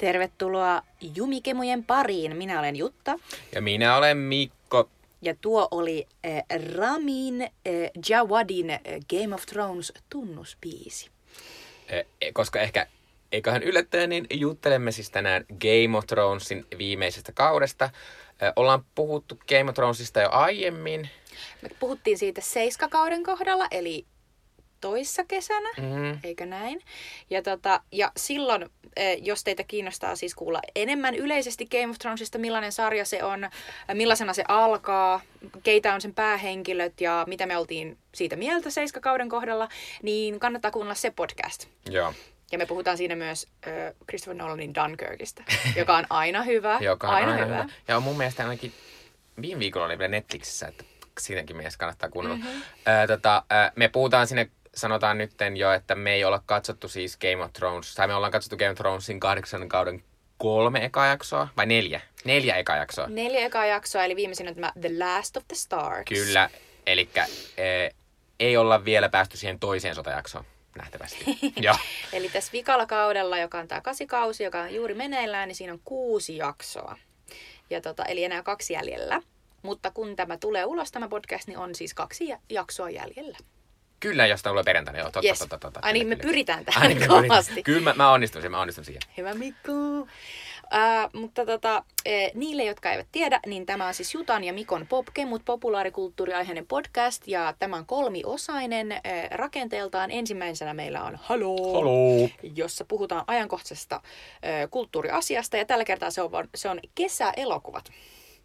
Tervetuloa Jumikemujen pariin. Minä olen Jutta. Ja minä olen Mikko. Ja tuo oli äh, Ramin äh, Jawadin äh, Game of Thrones tunnuspiisi. Äh, koska ehkä eiköhän yllättäen, niin juttelemme siis tänään Game of Thronesin viimeisestä kaudesta. Äh, ollaan puhuttu Game of Thronesista jo aiemmin. Me puhuttiin siitä seiskakauden kohdalla, eli toissa kesänä, Mm. eikö näin? Ja, tota, ja silloin, eh, jos teitä kiinnostaa siis kuulla enemmän yleisesti Game of Thronesista, millainen sarja se on, eh, millaisena se alkaa, keitä on sen päähenkilöt ja mitä me oltiin siitä mieltä seiskakauden kohdalla, niin kannattaa kuunnella se podcast. Joo. Ja me puhutaan siinä myös äh, Christopher Nolanin Dunkirkista, joka on aina hyvä. Joka on aina, aina hyvä. hyvä. Ja mun mielestä ainakin viime viikolla oli vielä Netflixissä, että siinäkin mielessä kannattaa kuunnella. Mm-hmm. Ää, tota, ää, me puhutaan sinne, sanotaan nytten jo, että me ei olla katsottu siis Game of Thrones, tai me ollaan katsottu Game of Thronesin kahdeksan kauden kolme eka jaksoa, vai neljä? Neljä eka jaksoa. Neljä ekaa jaksoa, eli viimeisin on tämä The Last of the Stars. Kyllä, eli ei olla vielä päästy siihen toiseen sotajaksoon, nähtävästi. Joo. Eli tässä vikalla kaudella, joka on tämä kasikausi, joka on juuri meneillään, niin siinä on kuusi jaksoa. Ja tota, eli enää kaksi jäljellä. Mutta kun tämä tulee ulos, tämä podcast, niin on siis kaksi ja- jaksoa jäljellä. Kyllä, jos tulee perjantaina. Joo, totta, Yes. totta, totta. Ai niin, me pyritään tähän Ai niin, kovasti. Kyllä mä, mä onnistun siihen, mä onnistun siihen. Hyvä Mikko. Uh, mutta tota, eh, niille, jotka eivät tiedä, niin tämä on siis Jutan ja Mikon Popkemut populaarikulttuuriaiheinen podcast. Ja tämä on kolmiosainen eh, rakenteeltaan. Ensimmäisenä meillä on Halo. Halo. jossa puhutaan ajankohtaisesta ö, kulttuuriasiasta ja tällä kertaa se on, se on kesäelokuvat.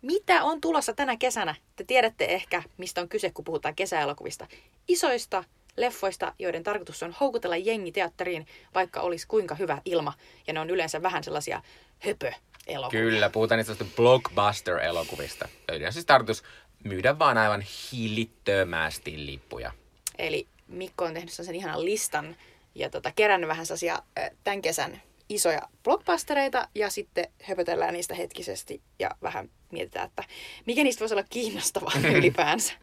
Mitä on tulossa tänä kesänä? Te tiedätte ehkä, mistä on kyse, kun puhutaan kesäelokuvista. Isoista leffoista, joiden tarkoitus on houkutella jengi teatteriin, vaikka olisi kuinka hyvä ilma. Ja ne on yleensä vähän sellaisia höpö-elokuvia. Kyllä, puhutaan niistä blockbuster-elokuvista. Joiden on siis tarkoitus myydä vaan aivan hillittömästi lippuja. Eli Mikko on tehnyt sen ihanan listan ja tota, kerännyt vähän sellaisia tämän kesän isoja blockbustereita ja sitten höpötellään niistä hetkisesti ja vähän mietitään, että mikä niistä voisi olla kiinnostavaa ylipäänsä.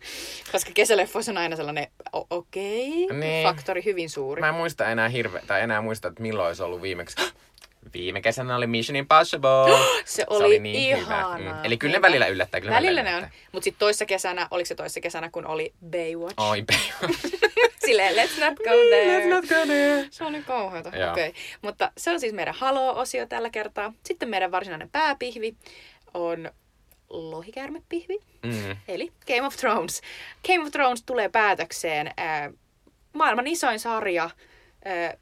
Koska kesäleffoissa on aina sellainen okei, okay, Niin. faktori hyvin suuri. Mä en muista enää hirve, tai enää muista, että milloin olisi ollut viimeksi. Viime kesänä oli Mission Impossible. Se oli, niin ihanaa. hyvä. Mm. Eli kyllä ne välillä yllättää. Kyllä Välillä ne on. Mutta sitten toissa kesänä, oliko se toissa kesänä, kun oli Baywatch? Oi, baby. Silleen, let's not go there. Let's not go there. Se on niin kauheata. Okay. Mutta se on siis meidän Halo-osio tällä kertaa. Sitten meidän varsinainen pääpihvi on lohikäärmepihvi, Mm. eli Game of Thrones. Game of Thrones tulee päätökseen. Ää, maailman isoin sarja. Ää,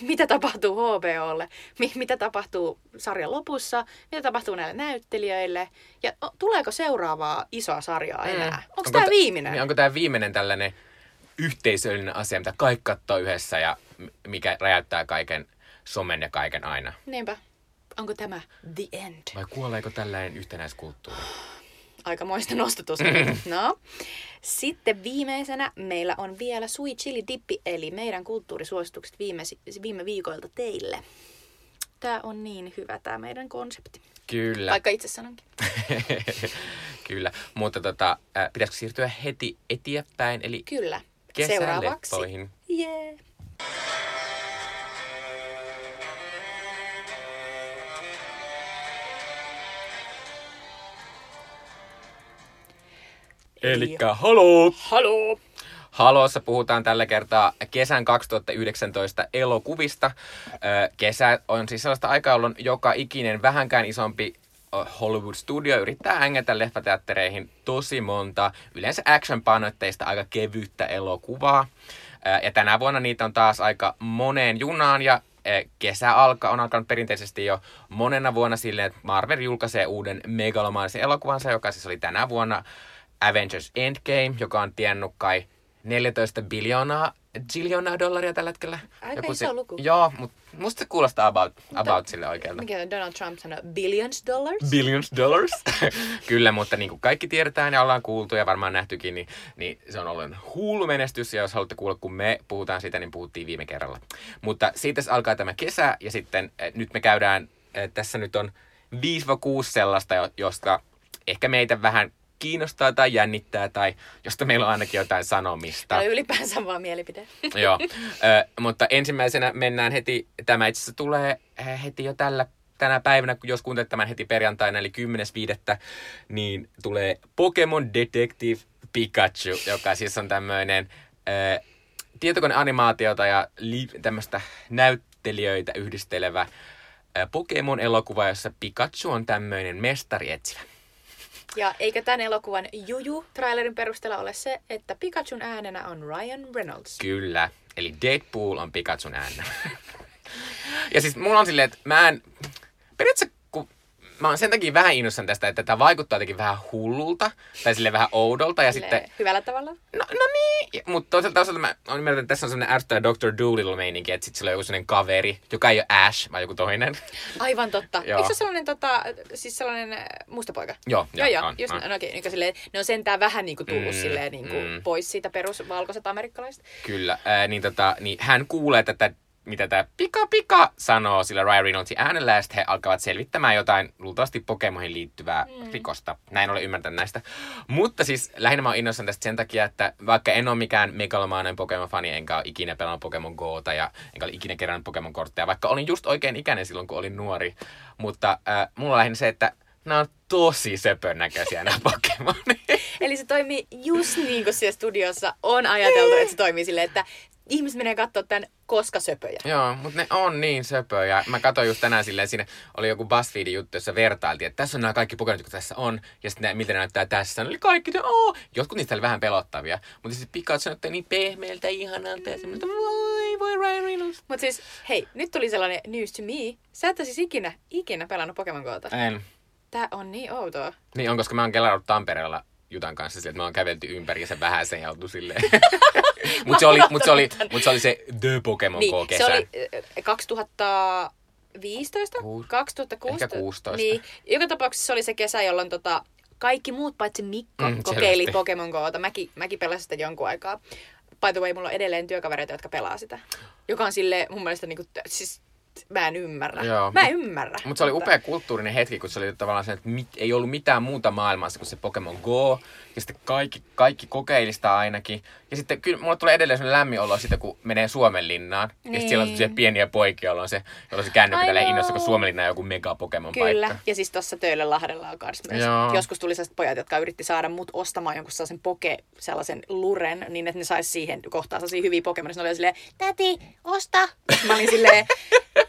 mitä tapahtuu HBOlle, mi- mitä tapahtuu sarjan lopussa, mitä tapahtuu näille näyttelijöille ja tuleeko seuraavaa isoa sarjaa enää. Mm. Onko tämä tä- viimeinen? Niin onko tämä viimeinen tällainen yhteisöllinen asia, mitä kaikki katsoo yhdessä ja mikä räjäyttää kaiken somen ja kaiken aina? Niinpä. Onko tämä the end? Vai kuoleeko tällainen yhtenäiskulttuuri? Aikamoista nostatusta. no. Sitten viimeisenä meillä on vielä Sweet Chili Dippi, eli meidän kulttuurisuositukset viime, viime viikoilta teille. Tämä on niin hyvä tämä meidän konsepti. Kyllä. Vaikka itse sanonkin. Kyllä, mutta tota, äh, pitäisikö siirtyä heti eteenpäin, eli Kyllä. Seuraavaksi. kesäleffoihin? Yeah. Elikkä haloo! Halo! Halossa puhutaan tällä kertaa kesän 2019 elokuvista. Kesä on siis sellaista aikaa, jolloin joka ikinen vähänkään isompi ö, Hollywood-studio yrittää ängätä leffateattereihin tosi monta, yleensä action-painotteista aika kevyttä elokuvaa. Ja tänä vuonna niitä on taas aika moneen junaan ja kesä alkaa, on alkanut perinteisesti jo monena vuonna silleen, että Marvel julkaisee uuden megalomaanisen elokuvansa, joka siis oli tänä vuonna Avengers Endgame, joka on tiennyt kai 14 biljoonaa, ziljoonaa dollaria tällä hetkellä. Aika iso se, luku. Joo, mutta musta se kuulostaa about, about sille oikealta. Mikä Donald Trump sanoi? Billions dollars? Billions dollars. Kyllä, mutta niin kuin kaikki tiedetään ja ollaan kuultu ja varmaan nähtykin, niin, niin se on ollut hullu menestys. Ja jos haluatte kuulla, kun me puhutaan siitä, niin puhuttiin viime kerralla. Mutta siitä alkaa tämä kesä ja sitten eh, nyt me käydään, eh, tässä nyt on 5-6 sellaista, jo- josta ehkä meitä vähän kiinnostaa tai jännittää tai josta meillä on ainakin jotain sanomista. Tai ylipäänsä vaan mielipide. Joo, ö, mutta ensimmäisenä mennään heti, tämä itse asiassa tulee heti jo tällä tänä päivänä, kun jos kuuntelet tämän heti perjantaina, eli 10.5., niin tulee Pokemon Detective Pikachu, joka siis on tämmöinen äh, tietokoneanimaatiota ja li- tämmöistä näyttelijöitä yhdistelevä äh, Pokemon-elokuva, jossa Pikachu on tämmöinen mestarietsivä. Ja eikö tämän elokuvan juju-trailerin perusteella ole se, että Pikachun äänenä on Ryan Reynolds? Kyllä. Eli Deadpool on Pikachun äänenä. ja siis mulla on silleen, että mä en... Periaatteessa mä oon sen takia vähän innossan tästä, että tämä vaikuttaa jotenkin vähän hullulta, tai sille vähän oudolta, ja sitten... Hyvällä tavalla? No, no niin, mutta toisaalta, toisaalta mä oon ymmärtänyt, että tässä on semmoinen ärsyttävä Dr. Doolittle-meininki, että sitten sillä on joku semmoinen kaveri, joka ei ole Ash, vaan joku toinen. Aivan totta. Joo. Eikö se ole sellainen, tota, siis sellainen äh, musta poika? Joo, joo, joo, on, just, on. no, okei, niin silleen, ne on sentään vähän niin kuin tullut Mm, silleen, niin kuin mm. pois siitä perusvalkoiset amerikkalaiset. Kyllä, ää, niin, tota, niin hän kuulee tätä, mitä tämä Pika Pika sanoo sillä Ryan Reynoldsin äänellä, ja sitten he alkavat selvittämään jotain luultavasti Pokemonin liittyvää mm. rikosta. Näin olen ymmärtänyt näistä. Mutta siis lähinnä mä oon innoissani tästä sen takia, että vaikka en ole mikään megalomainen Pokemon-fani, enkä ole ikinä pelannut Pokemon Gota ja enkä ole ikinä kerännyt Pokemon-kortteja, vaikka olin just oikein ikäinen silloin, kun olin nuori. Mutta äh, mulla on lähinnä se, että nämä on tosi söpön näköisiä nämä Pokemonit. Eli se toimii just niin kuin siellä studiossa on ajateltu, että se toimii silleen, että ihmiset menee katsoa tämän koska söpöjä. Joo, mutta ne on niin söpöjä. Mä katsoin just tänään silleen, siinä oli joku BuzzFeedin juttu, jossa vertailtiin, että tässä on nämä kaikki Pokemonit, jotka tässä on, ja sitten ne, miltä ne näyttää tässä. Ne oli kaikki, ne, oo. Jotkut niistä oli vähän pelottavia, mutta siis Pikachu näyttää niin pehmeältä, ihanalta, ja semmoista, voi, voi Ryan Reynolds. Mutta siis, hei, nyt tuli sellainen news to me. Sä et siis ikinä, ikinä pelannut Pokemon Goota. En. Tää on niin outoa. Niin on, koska mä oon kelannut Tampereella Jutan kanssa silleen, että me on kävelty ympäri ja se vähän sen joutu silleen. mutta se, oli, mut se, oli, mut se oli se The Pokemon Niin, Go se oli äh, 2015? Kuus- 2016? ehkä 16. Niin. Joka tapauksessa se oli se kesä, jolloin tota, kaikki muut paitsi Mikko Mm, kokeili selvästi. Pokemon Goota. Mäkin, mäkin pelasin sitä jonkun aikaa. By the way, mulla on edelleen työkavereita, jotka pelaa sitä. Joka on sille mun mielestä niinku, t- mä en ymmärrä. Joo. Mä en ymmärrä. Mutta se oli upea kulttuurinen hetki, kun se oli tavallaan se, että mit, ei ollut mitään muuta maailmassa kuin se Pokemon Go. Ja sitten kaikki, kaikki kokeili sitä ainakin. Ja sitten kyllä mulle tulee edelleen sellainen lämmin olo siitä, kun menee Suomenlinnaan. Ja sitten siellä on Niin. sellaisia pieniä poikia, joilla on se, jolla on se kännykkä I tälleen know. innossa, kun Suomenlinna on joku mega Pokemon Kyllä. paikka. Ja siis tuossa Töölönlahdella on kans myös. Joo. Joskus tuli sellaiset pojat, jotka yritti saada mut ostamaan jonkun sellaisen poke, sellaisen luren, niin että ne sais siihen kohtaan sellaisia hyviä. Sitten ne oli silleen, täti, osta. Mä olin silleen,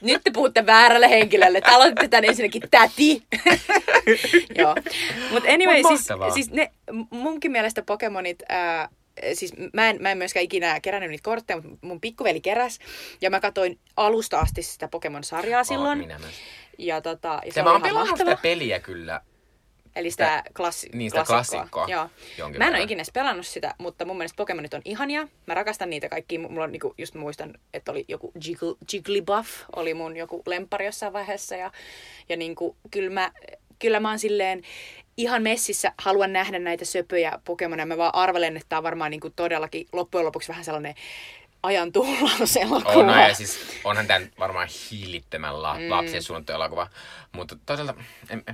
nyt te puhutte väärälle henkilölle. Te aloititte tän ensinnäkin täti. Joo. Mutta anyway, Mut siis, siis ne, munkin mielestä Pokemonit, ää, siis mä en, mä en myöskään ikinä kerännyt niitä kortteja, mutta mun pikkuveli keräs. Ja mä katsoin alusta asti sitä Pokemon-sarjaa silloin. Oh, minä myös. Ja, tota, ja se Ja mä oli oon pelannut mahtava. sitä peliä kyllä. Eli sitä, klassi- niin, sitä klassikkoa Joo. jonkin Mä en ole ikinä pelannut sitä, mutta mun mielestä Pokemonit on ihania. Mä rakastan niitä kaikki. Mulla on niinku, just muistan, että oli joku Jiggle, Jigglybuff, oli mun joku lempari jossain vaiheessa. Ja, ja niinku, kyllä mä, kyllä mä oon silleen ihan messissä haluan nähdä näitä söpöjä Pokemonia. Mä vaan arvelen, että tää on varmaan niinku todellakin loppujen lopuksi vähän sellainen ajan tuhlauselokuva. On, no, ja siis onhan tämä varmaan hillittömän la- mm. lapsien suunnattu elokuva. Mutta toisaalta,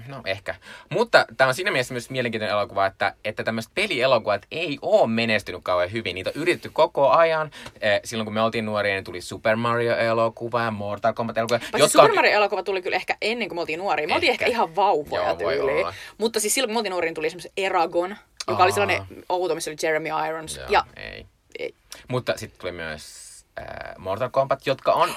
no ehkä. Mutta tämä on siinä mielessä myös mielenkiintoinen elokuva, että, että tämmöiset pelielokuvat ei ole menestynyt kauhean hyvin. Niitä on yritetty koko ajan. Eh, silloin kun me oltiin nuoria, niin tuli Super Mario-elokuva ja Mortal Kombat-elokuva. Paitsi Super Mario-elokuva tuli kyllä ehkä ennen kuin me oltiin nuoria. Me oltiin ehkä, Ehkä. ihan vauvoja tyyliin. Mutta siis silloin kun me oltiin nuoria, niin tuli esimerkiksi Eragon, joka Aa. oli sellainen outo, missä oli Jeremy Irons. Joo, Ja ei. Mutta sitten tuli myös äh, Mortal Kombat, jotka on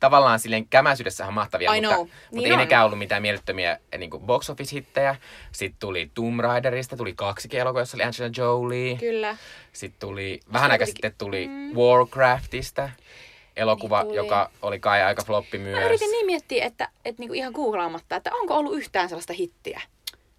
tavallaan silleen kämäisyydessähän mahtavia, I mutta, know. mutta Niin ei on. nekään ollut mitään mielettömiä niin kuin box office-hittejä. Sitten tuli Tomb Raiderista, tuli kaksi elokuvaa, jossa oli Angelina Jolie. Kyllä. Sitten tuli, vähän aikaa sitten tuli Warcraftista elokuva, Niin tuli. joka oli kai aika floppi myös. Mä yritin niin miettiä, että, että niinku ihan googlaamatta, että onko ollut yhtään sellaista hittiä.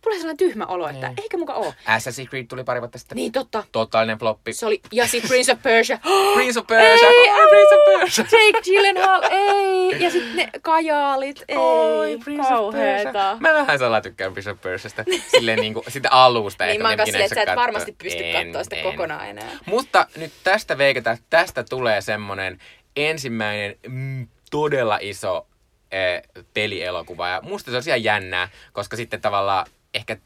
Tulee sellainen tyhmä olo, että Niin. eikö muka ole. Assassin's Creed tuli pari vuotta sitten. Niin totta. Totaalinen floppi. Se oli, ja sitten Prince of Persia. Prince of Persia! Ei, Oi, Prince of Persia! Jake Gyllenhaal, ei. Ja sitten ne kajaalit, ei. Oi, Prince of Persia. Kauheeta. Mä vähän salaa tykkään Prince of Persiasta. Silleen niinku sitä alusta. Niin ehkä mä oon kanssa että sä et varmasti pysty En, katsoa sitä en. kokonaan enää. Mutta nyt tästä että tästä tulee semmonen ensimmäinen mm, todella iso eh, pelielokuva. Ja musta se olisi ihan jännää, koska sitten tavallaan ehkä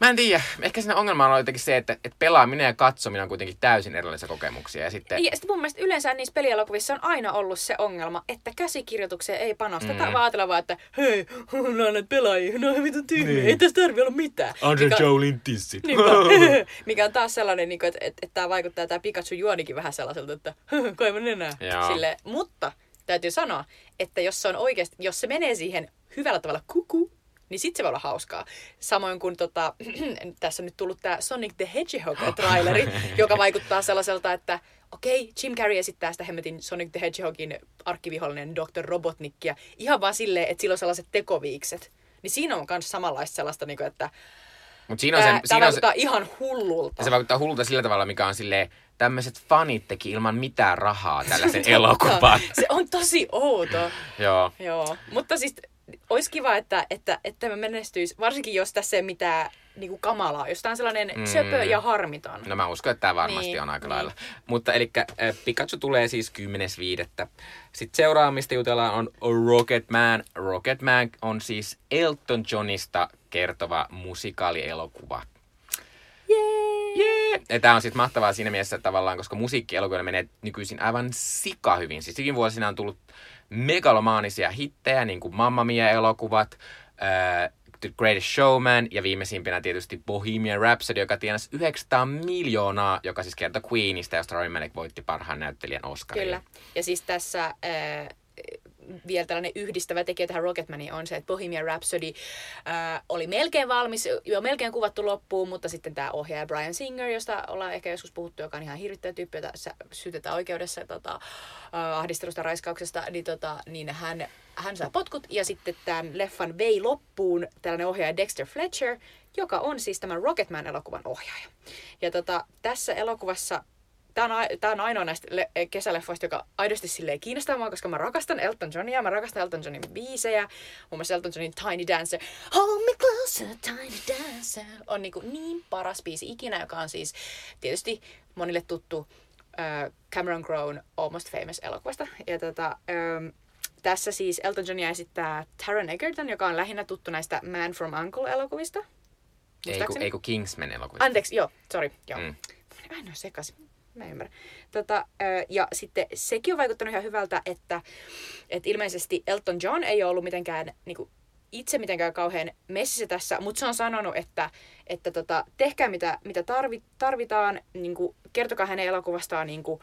Mä en tiedä. Ehkä siinä ongelma on jotenkin se, että, että pelaaminen ja katsominen on kuitenkin täysin erilaisia kokemuksia. Ja sitten... Ja sitten mun mielestä yleensä niissä pelielokuvissa on aina ollut se ongelma, että käsikirjoitukseen ei panosteta, mm. vaan ajatellaan vaan, että hei, on aina pelaajia, no vittu tyhmiä, niin. ei tässä tarvi olla mitään. Andre mikä... Jolin tissit. Mikä on taas sellainen, niin että, että, että tämä vaikuttaa tämä Pikachu juonikin vähän sellaiselta, että kaivan enää. Sille, mutta täytyy sanoa, että jos se on oikeasti, jos se menee siihen hyvällä tavalla kuku, niin sit se voi olla hauskaa. Samoin kuin tota, tässä on nyt tullut tämä Sonic the Hedgehog-traileri, joka vaikuttaa sellaiselta, että okei, okay, Jim Carrey esittää sitä hemmetin Sonic the Hedgehogin arkkivihollinen Dr. Robotnikkia ihan vaan silleen, että sillä on sellaiset tekoviikset. Niin siinä on myös samanlaista sellaista, niin kuin, että Mut siinä on tämä, se, siinä vaikuttaa on se, ihan hullulta. Se vaikuttaa hullulta sillä tavalla, mikä on silleen, tämmöiset fanit teki ilman mitään rahaa tällaisen elokuvan. Se on tosi outo. Joo. Joo. Mutta siis olisi kiva, että, että, että me menestyisi, varsinkin jos tässä ei mitään niin kuin kamalaa, jos tämä on sellainen mm. söpö ja harmiton. No mä uskon, että tämä varmasti niin, on aika niin. lailla. Mutta eli äh, Pikachu tulee siis 10.5. Sitten seuraamista jutellaan on Rocketman. Rocketman on siis Elton Johnista kertova musikaalielokuva. Jee! Jee! Tämä on sitten mahtavaa siinä mielessä tavallaan, koska musiikkielokuvilla menee nykyisin aivan sika hyvin. Siis vuosina on tullut megalomaanisia hittejä, niin kuin Mamma Mia-elokuvat, uh, The Greatest Showman ja viimeisimpänä tietysti Bohemian Rhapsody, joka tienasi 900 miljoonaa, joka siis kertoi Queenista, josta Rami Malek voitti parhaan näyttelijän Oscarin. Kyllä. Ja siis tässä äh, vielä tällainen yhdistävä tekijä tähän Rocketmaniin on se, että Bohemian Rhapsody äh, oli melkein valmis, jo melkein kuvattu loppuun, mutta sitten tämä ohjaaja Brian Singer, josta ollaan ehkä joskus puhuttu, joka on ihan hirvittävä tyyppi, jota syytetään oikeudessa tota, äh, ahdistelusta raiskauksesta, niin, tota, niin hän, hän saa potkut ja sitten tämän leffan vei loppuun tällainen ohjaaja Dexter Fletcher, joka on siis tämän Rocketman-elokuvan ohjaaja. Ja tota, tässä elokuvassa Tämä on, tämä on ainoa näistä le- kesäleffoista, joka aidosti silleen kiinnostaa mua, koska mä rakastan Elton Johnia, mä rakastan Elton Johnin biisejä, muun muassa Elton Johnin Tiny Dancer, Hold me closer, Tiny Dancer, on niin, kuin niin paras biisi ikinä, joka on siis tietysti monille tuttu äh, Cameron Crowe Almost Famous elokuvasta. Ja tota, ähm, tässä siis Elton Johnia esittää Taron Egerton, joka on lähinnä tuttu näistä Man from Uncle-elokuvista. Ei kun, ei kun Kingsman elokuvista. Anteeksi, joo, sorry, joo. Mm. Aina sekaisin mä ymmärrän. Tota, ja sitten sekin on vaikuttanut ihan hyvältä, että, että ilmeisesti Elton John ei ole ollut mitenkään niin kuin, itse mitenkään kauhean messissä tässä, mutta se on sanonut, että, että tota, tehkää mitä, mitä tarvi, tarvitaan, niin kuin, kertokaa hänen elokuvastaan niin kuin,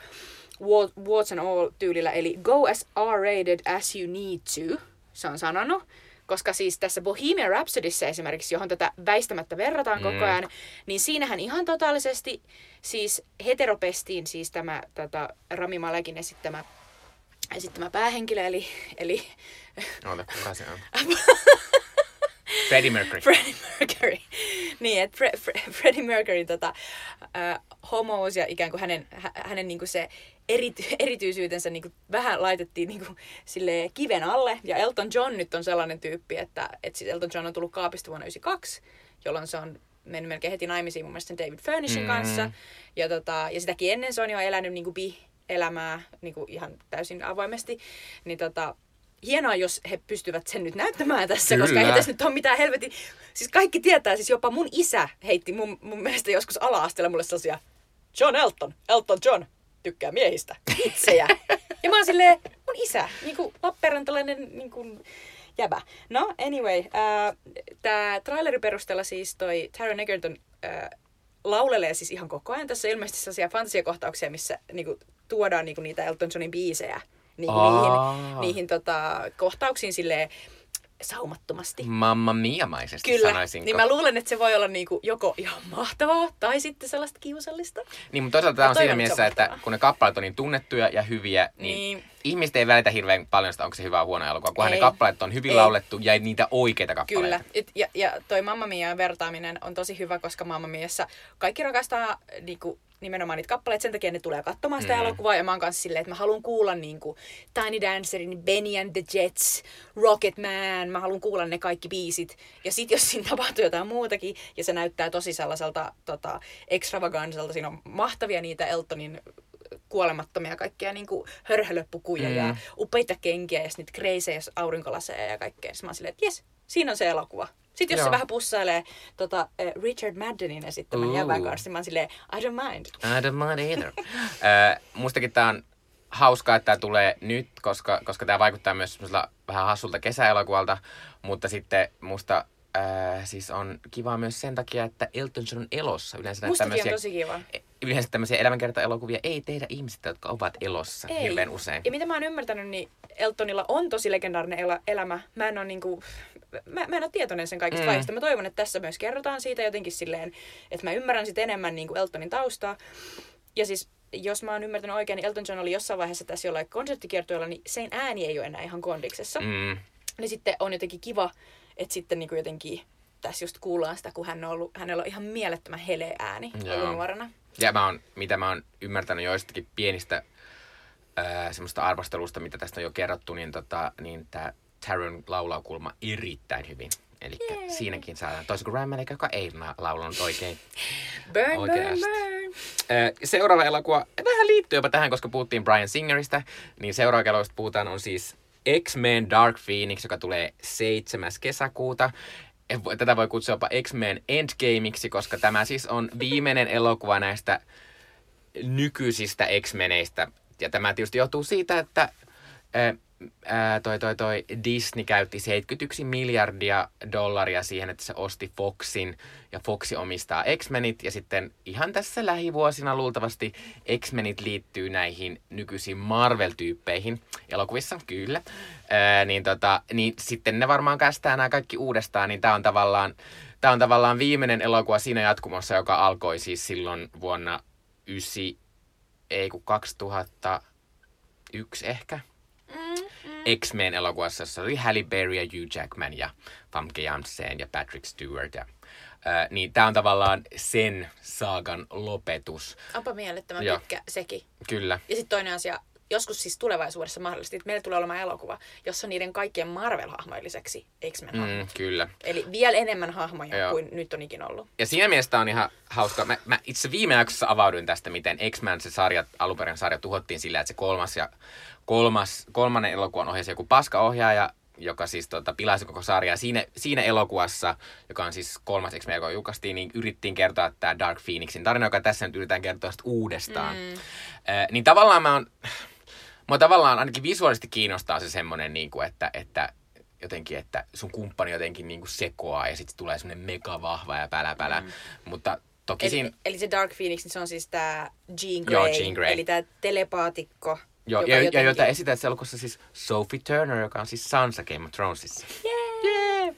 What's and All tyylillä, eli go as R-rated as you need to, se on sanonut. Koska siis tässä Bohemian Rhapsodyssä esimerkiksi, johon tätä väistämättä verrataan mm. koko ajan, niin siinähän ihan totaalisesti siis heteropestiin siis tämä tota, Rami Malekin esittämä, esittämä päähenkilö, eli... eli Oota, kuka se on? Freddie Mercury. Freddie Mercury. niin, että Fre- Fre- Freddie Mercury tota, äh, homous ja ikään kuin hänen, hänen niin kuin se erity, erityisyytensä niin kuin vähän laitettiin niin kuin, sille kiven alle. Ja Elton John nyt on sellainen tyyppi, että, että siis Elton John on tullut kaapista vuonna 1992, jolloin se on mennyt melkein heti naimisiin mun mielestä David Furnishin mm. kanssa. Ja, tota, ja sitäkin ennen se on jo elänyt niin kuin bi-elämää niin kuin ihan täysin avoimesti. Niin tota, hienoa, jos he pystyvät sen nyt näyttämään tässä, Kyllä. koska ei tässä nyt ole mitään helvetin... Siis kaikki tietää, siis jopa mun isä heitti mun, mun mielestä joskus ala-asteella mulle sellaisia John Elton, Elton John, tykkää miehistä, itsejä. ja mä oon silleen, mun isä, niinku Lappeenrantalainen niinku, jäbä. No, anyway, äh, tää trailerin perusteella siis toi Taron Egerton äh, laulelee siis ihan koko ajan. Tässä ilmeisesti sellaisia fantasiakohtauksia, missä niinku, tuodaan niinku, niitä Elton Johnin biisejä niin niihin, niihin tota, kohtauksiin silleen, saumattomasti. Mamma miamaisesti Kyllä, sanoisinko. niin mä luulen, että se voi olla niinku joko ihan mahtavaa tai sitten sellaista kiusallista. Niin, mutta toisaalta tämä on siinä mielessä, että kun ne kappaleet on niin tunnettuja ja hyviä, niin, niin ihmiset ei välitä hirveän paljon sitä, onko se hyvä huono elokuva, kunhan ei. ne kappaleet on hyvin ei. laulettu ja niitä oikeita kappaleita. Kyllä, Et, ja, ja toi Mamma Mia vertaaminen on tosi hyvä, koska Mamma Miassa kaikki rakastaa niinku, nimenomaan niitä kappaleita, sen takia ne tulee katsomaan sitä mm. elokuvaa, ja mä oon kanssa silleen, että mä haluan kuulla niinku Tiny Dancerin, Benny and the Jets, Rocket Man, mä haluan kuulla ne kaikki biisit, ja sit jos siinä tapahtuu jotain muutakin, ja se näyttää tosi sellaiselta tota, extravaganselta, siinä on mahtavia niitä Eltonin kuolemattomia kaikkia niin kuin hörhölöpukuja mm. ja upeita kenkiä ja niitä kreisejä aurinkolaseja ja kaikkea. Sitten mä oon silleen, että jes, siinä on se elokuva. Sitten jos Joo. se vähän pussailee tota, eh, Richard Maddenin esittämän Ooh. jävän kanssa, niin mä oon silleen, I don't mind. I don't mind either. Ö, mustakin tää on hauskaa, että tämä tulee nyt, koska, koska tämä vaikuttaa myös semmoisella vähän hassulta kesäelokuvalta, mutta sitten musta äh, siis on kiva myös sen takia, että Elton John on elossa. Yleensä Mustakin on tosi kiva. Yleensä tämmöisiä elämänkerta-elokuvia ei tehdä ihmiset, jotka ovat elossa Ei. hirveän usein. Ja mitä mä oon ymmärtänyt, niin Eltonilla on tosi legendaarinen elä- elämä. Mä en ole niinku, mä, mä en ole tietoinen sen kaikista Mm. vaiheista. Mä toivon, että tässä myös kerrotaan siitä jotenkin silleen, että mä ymmärrän sit enemmän niinku Eltonin taustaa. Ja siis, jos mä oon ymmärtänyt oikein, niin Elton John oli jossain vaiheessa tässä jollain konserttikiertueella, niin sen ääni ei ole enää ihan kondiksessa. Mm. Mm, Niin sitten on jotenkin kiva, että sitten niinku jotenkin tässä just kuullaan sitä, kun hän on ollut, hänellä on ihan mielettömän heleä ääni Joo. ollut nuorena. Ja mä oon, mitä mä oon ymmärtänyt joistakin pienistä ää, semmoista arvostelusta, mitä tästä on jo kerrottu, niin, tota, niin tämä Taron laulaa kuulemma erittäin hyvin. Eli siinäkin saadaan, toisin kuin Malek, joka ei laulanut oikein. Oikeasti. burn. Ää, Seuraava elokuva, vähän liittyy jopa tähän, koska puhuttiin Brian Singeristä, niin seuraava elokuvasta puhutaan on siis X-Men Dark Phoenix, joka tulee 7. kesäkuuta. Eh, Tätä voi kutsua jopa X-Men Endgameiksi, koska tämä siis on viimeinen elokuva näistä nykyisistä X-Meneistä. Ja tämä tietysti johtuu siitä, että ää, toi, toi, toi Disney käytti 71 miljardia dollaria siihen, että se osti Foxin ja Foxi omistaa X-Menit ja sitten ihan tässä lähivuosina luultavasti X-Menit liittyy näihin nykyisiin Marvel-tyyppeihin elokuvissa, kyllä. Ää, niin, tota, niin sitten ne varmaan kästää nämä kaikki uudestaan, niin tämä on tavallaan Tämä on tavallaan viimeinen elokuva siinä jatkumossa, joka alkoi siis silloin vuonna 9, ei kun 2001 ehkä. X-Men elokuvassa, jossa oli Halle Berry ja Hugh Jackman ja Famke Janssen ja Patrick Stewart. Ja, ää, niin tämä on tavallaan sen saagan lopetus. Onpa mielettömän Joo. pitkä sekin. Kyllä. Ja sitten toinen asia, joskus siis tulevaisuudessa mahdollisesti, että meillä tulee olemaan elokuva, jossa on niiden kaikkien Marvel-hahmojen lisäksi X-Men. Mm, kyllä. Eli vielä enemmän hahmoja Joo. kuin nyt on ikinä ollut. Ja siinä mielessä on ihan hauska. Mä, mä itse viime jaksossa avauduin tästä, miten X-Men se sarja, alunperin sarja tuhottiin sillä, että se kolmas ja kolmas, kolmannen elokuvan ohjasi joku paskaohjaaja, joka siis tota, pilasi koko sarjaa. Siinä, siinä elokuvassa, joka on siis kolmas X-Men, joka julkaistiin, niin yrittiin kertoa tämä Dark Phoenixin tarina, joka tässä nyt yritetään kertoa uudestaan. Mm. Äh, niin tavallaan mä oon, mua tavallaan ainakin visuaalisesti kiinnostaa se semmonen, niin kuin, että, että jotenkin, että sun kumppani jotenkin niin kuin sekoaa ja sitten tulee semmoinen mega vahva ja pälä pälä. Mm. Mutta toki Eli, siinä... eli se Dark Phoenix, niin se on siis tämä Jean Grey, Joo, Jean Grey. eli tämä telepaatikko. Joo, ja, ja jotenkin- jota esität elokuvassa siis Sophie Turner, joka on siis Sansa Game of Thronesissa. Yeah.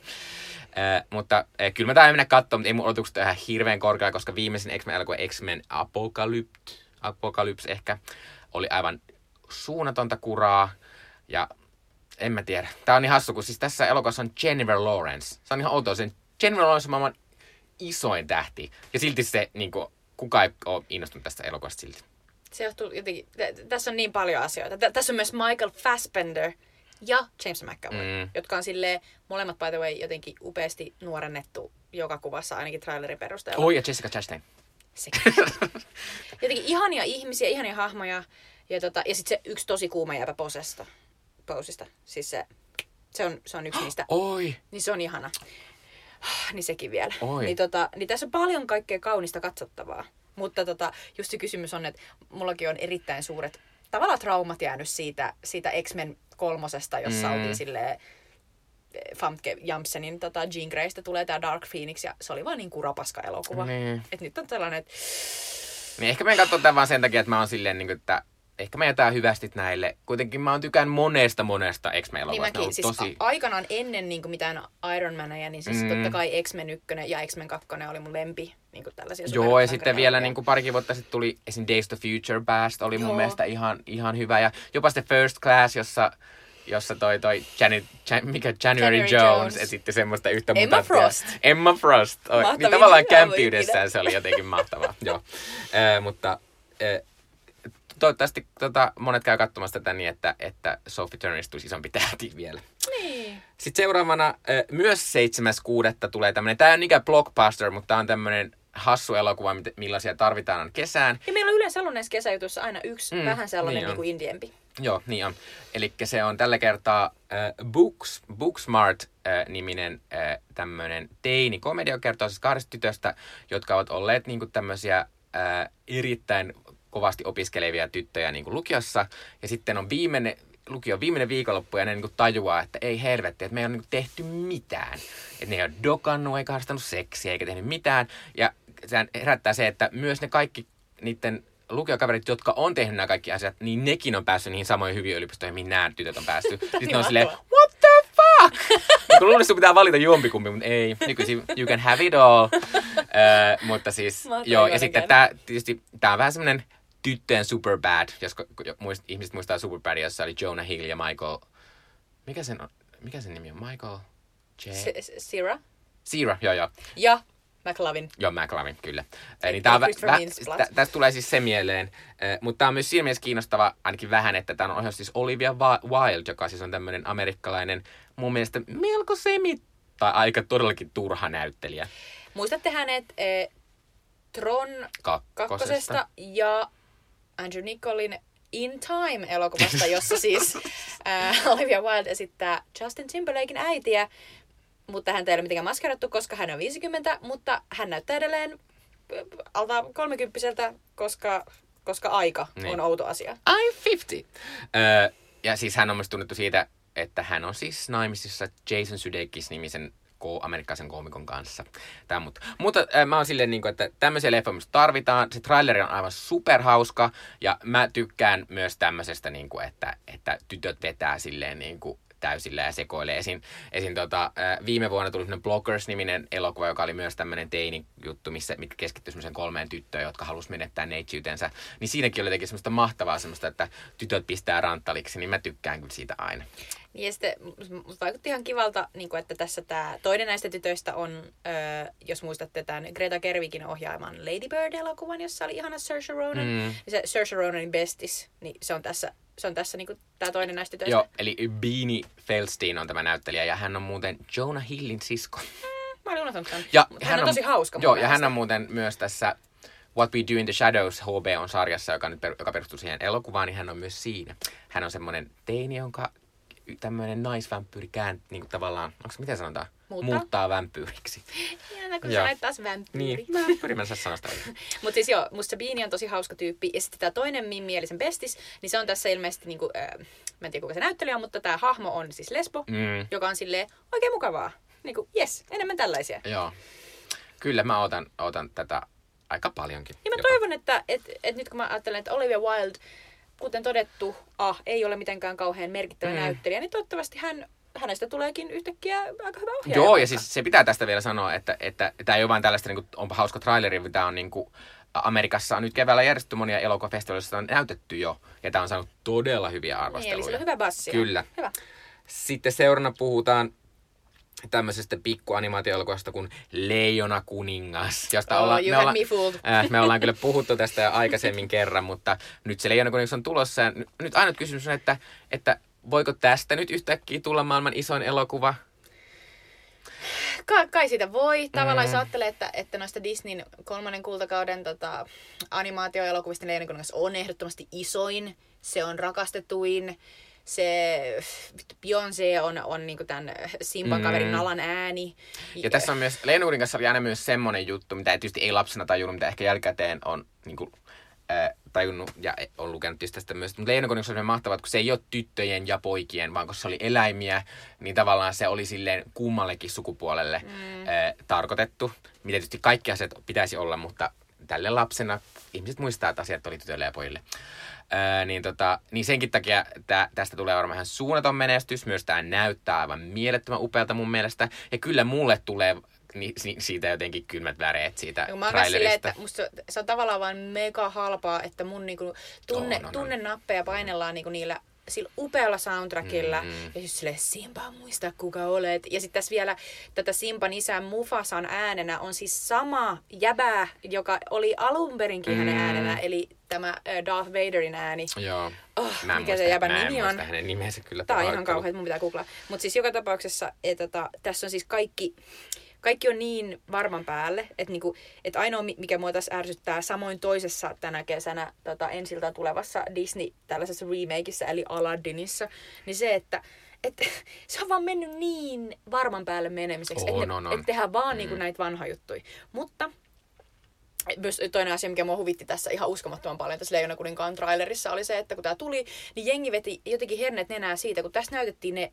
Äh, mutta äh, kyllä mä taidan mennä katsomaan, mutta ei mun odotukset ole ihan hirveän korkealla, koska viimeisin X-Men elokuva X-Men Apocalypse, Apocalypse ehkä oli aivan suunnatonta kuraa. Ja en mä tiedä. Tää on niin hassu, kun siis tässä elokuvassa on Jennifer Lawrence. Se on ihan outoa. Sen Jennifer Lawrence on maailman isoin tähti. Ja silti se, niin kuin, kukaan ei ole innostunut tästä elokuvasta silti. Se johtuu jotenkin, tä- tässä on niin paljon asioita. Tä- tässä on myös Michael Fassbender ja James McAvoy, Mm. jotka on silleen molemmat by the way jotenkin upeasti nuorennettu joka kuvassa ainakin trailerin perusteella. Oi, ja Jessica Chastain. Sekin. jotenkin ihania ihmisiä, ihania hahmoja. Ja, tota, ja sitten se yksi tosi kuuma jääpä posesta, posista. Siis se, se, on, se on yksi niistä. Oi, Niin se on ihana. Niin sekin vielä. Oi. Niin, tota, niin tässä on paljon kaikkea kaunista katsottavaa. Mutta tota, just se kysymys on, että mullakin on erittäin suuret tavallaan traumat jäänyt siitä, siitä X-Men kolmosesta, jossa Mm. oltiin silleen eh, Famke Jamsenin tota, Jean Greystä tulee tämä Dark Phoenix ja se oli vaan niin kurapaska elokuva. Niin. Et nyt on tällainen, että Niin ehkä mä en katso tämän vaan sen takia, että mä oon silleen, niin kuin, että ehkä mä jätän hyvästit näille. Kuitenkin mä oon tykään monesta monesta niin. Ne on mäkin, siis tosi... a- aikanaan ennen niin kuin mitään Iron Mania, niin siis Mm. totta kai X-Men 1 ja X-Men 2 oli mun lempi. Niin kuin tällaisia Joo, ja sitten vielä niin kuin parikin vuotta sitten tuli esim. Days of Future Past, oli mun Joo. mielestä ihan, ihan hyvä. Ja jopa se First Class, jossa, jossa toi, toi Janet, Jan, mikä January, January Jones, Jones. esitti semmoista yhtä Emma mutanttia. Frost. Emma Frost. Oi, niin tavallaan ikinä. se oli jotenkin mahtavaa. Joo. Ö, mutta ö, toivottavasti tota, monet käy katsomassa tätä niin, että, että Sophie Turnerista tulisi isompi tähti vielä. Niin. Sitten seuraavana äh, myös 7.6. tulee tämmönen, tää on ikään blockbuster, mutta tää on tämmönen hassu elokuva, millaisia tarvitaan on kesään. Ja meillä on yleensä ollut näissä kesäjutuissa aina yksi Mm, vähän sellainen niin niin niin kuin indiempi. Joo, niin on. Eli se on tällä kertaa äh, Books, Booksmart-niminen äh, tämmöinen teini-komedia, joka kertoo siis kahdesta tytöstä, jotka ovat olleet niinku tämmöisiä äh, erittäin kovasti opiskelevia tyttöjä niin kuin lukiossa. Ja sitten on viimeinen, lukio viimeinen viikonloppu ja ne niin kuin tajuaa, että ei helvetti, että me ei ole niin kuin tehty mitään. Että ne ei ole dokannut, eikä harrastanut seksiä, eikä tehnyt mitään. Ja se herättää se, että myös ne kaikki niiden lukiokaverit, jotka on tehnyt nämä kaikki asiat, niin nekin on päässyt niihin samoihin hyviin yliopistoihin, mihin nämä tytöt on päässyt. Sitten ne on silleen, what the fuck? Kun luulisin, pitää valita jompikumpi, mutta ei. Nykyisin you can have it all. Mutta siis, joo, ja sitten tämä, tietysti, tämä on vähän semmoinen tyttöjen Superbad, jos muist, ihmiset muistaa Superbad, jossa oli Jonah Hill ja Michael, mikä sen, on, mikä sen nimi on? Michael J. Sira? Sira, joo joo. Ja McLovin. Joo, McLovin, kyllä. Niin tää on, vä, tä, tästä tulee siis se mieleen. Mutta tämä on myös siinä mielessä kiinnostava, ainakin vähän, että tämä on ohjaus siis Olivia Wilde, joka siis on tämmöinen amerikkalainen, mun mielestä melko semi, tai aika todellakin turha näyttelijä. Muistatte hänet eh, Tron kakkosesta. kakkosesta ja Andrew Nicholin In Time-elokuvasta, jossa siis äh, Olivia Wilde esittää Justin Timberlakein äitiä, mutta häntä ei ole mitenkään maskerattu, koska hän on 50, mutta hän näyttää edelleen alta 30 koska, koska aika niin. on outo asia. I'm 50! Öö, ja siis hän on myös tunnettu siitä, että hän on siis naimisissa Jason Sudeikis-nimisen amerikkalaisen koomikon kanssa. Tämä, mutta mutta äh, mä oon silleen, niin kuin, että tämmöisiä leffoja tarvitaan. Se traileri on aivan superhauska ja mä tykkään myös tämmöisestä, niin kuin, että, että tytöt vetää silleen niin kuin, täysillä ja sekoilee. Esim, esim tota, viime vuonna tuli semmoinen Blockers-niminen elokuva, joka oli myös tämmöinen teini-juttu, missä, mitkä keskittyi semmoisen kolmeen tyttöön, jotka halusi menettää neitsyytensä. Niin siinäkin oli jotenkin semmoista mahtavaa semmoista, että tytöt pistää ranttaliksi, niin mä tykkään kyllä siitä aina. Niin ja sitten musta vaikutti ihan kivalta, niin kuin, että tässä tämä toinen näistä tytöistä on, öö, jos muistatte tämän Greta Gerwigin ohjaaman Lady Bird-elokuvan, jossa oli ihana Saoirse Ronan. Mm. Niin se Saoirse Ronanin bestis, niin se on tässä, se on tässä niin tämä toinen näistä tytöistä. Joo, eli Beanie Feldstein on tämä näyttelijä ja hän on muuten Jonah Hillin sisko. Mm, mä olin unohtanut tämän. Ja hän, hän on, on tosi hauska. Joo, ja hän on muuten myös tässä What We Do in the Shadows HBO-sarjassa, joka, nyt, joka perustuu siihen elokuvaan, niin hän on myös siinä. Hän on semmoinen teini, jonka tämmöinen naisvampyyri käänt, niin kuin tavallaan, onko miten sanotaan? Muuttaa, Muuttaa vampyyriksi. Ihanaa, kun sanoit taas vampyyri. Niin, vampyyri, mä saa sitä Mutta siis joo, musta Beanie on tosi hauska tyyppi. Ja sitten tämä toinen Mielisen bestis, niin se on tässä ilmeisesti, niinku, äh, mä en tiedä kuka se näyttelijä on, mutta tämä hahmo on siis lesbo, mm. joka on silleen oikein mukavaa. Niinku, yes, enemmän tällaisia. Joo. Kyllä mä otan, otan tätä aika paljonkin. Niin mä jopa. toivon, että et, et nyt kun mä ajattelen, että Olivia Wilde kuten todettu, ah, ei ole mitenkään kauhean merkittävä mm. näyttelijä, niin toivottavasti hän hänestä tuleekin yhtäkkiä aika hyvä ohjaaja. Joo, ja siis se pitää tästä vielä sanoa, että, että tämä ei ole vain tällaista, niin kuin, onpa hauska traileri, tämä on niin kuin, Amerikassa on nyt keväällä järjestetty monia elokuvafestivaaleja, on näytetty jo, ja tämä on saanut todella hyviä arvosteluja. Niin, eli sillä on hyvä bassi. Kyllä. Hyvä. Sitten seurana puhutaan tämmöisestä pikkuanimaatioelokuvasta kuin Leijona kuningas, josta oh, olla, me, olla, me, äh, me ollaan kyllä puhuttu tästä jo aikaisemmin kerran, mutta nyt se Leijona kuningas on tulossa. Ja nyt ainut kysymys on, että, että voiko tästä nyt yhtäkkiä tulla maailman isoin elokuva? Ka- kai sitä voi. Tavallaan mm. jos ajattelee, että, että noista Disneyn kolmannen kultakauden tota, animaatioelokuvista Leijona kuningas on ehdottomasti isoin. Se on rakastetuin se Beyoncé on, on niinku tämän Simban kaverin mm. Nalan ääni. Ja tässä on myös, Leena kanssa oli aina myös semmoinen juttu, mitä tietysti ei lapsena tajunnut, mitä ehkä jälkikäteen on niinku, äh, tajunnut ja on lukenut tästä myös. Mutta Leena on mahtavaa, että kun se ei ole tyttöjen ja poikien, vaan kun se oli eläimiä, niin tavallaan se oli silleen kummallekin sukupuolelle mm. äh, tarkoitettu. Mitä tietysti kaikki asiat pitäisi olla, mutta tälle lapsena ihmiset muistaa, että asiat oli tytöille ja pojille. Öö, niin, tota, niin senkin takia tä, tästä tulee varmaan ihan suunnaton menestys. Myös tämä näyttää aivan mielettömän upealta mun mielestä. Ja kyllä mulle tulee ni, siitä jotenkin kylmät väreet siitä no, mä trailerista. Silleen, että musta se on tavallaan vain mega halpaa, että mun niinku tunne, oh, no, no. tunnenappeja painellaan niinku niillä sillä upealla soundtrackilla. Mm. Ja just silleen, Simba, muista kuka olet. Ja sitten tässä vielä tätä Simban isän Mufasan äänenä on siis sama jäbä, joka oli alun perinkin mm. hänen äänenä. Eli tämä Darth Vaderin ääni. Joo. Oh, mikä muista, se jäbän nimi on. hänen nimensä kyllä. Tämä on ihan kauhean, mun pitää googlaa. Mutta siis joka tapauksessa, että tota, tässä on siis kaikki kaikki on niin varman päälle, että niinku, et ainoa mi- mikä mua tässä ärsyttää, samoin toisessa tänä kesänä tota, ensiltä tulevassa Disney tällaisessa remakeissa, eli Aladdinissa, niin se, että et, se on vaan mennyt niin varman päälle menemiseksi, että on, on. et tehdään vaan Mm. niinku näitä vanha juttuja. Mutta myös toinen asia, mikä mua huvitti tässä ihan uskomattoman paljon tässä Leijona kuninkaan trailerissa oli se, että kun tämä tuli, niin jengi veti jotenkin hernet nenää siitä, kun tässä näytettiin ne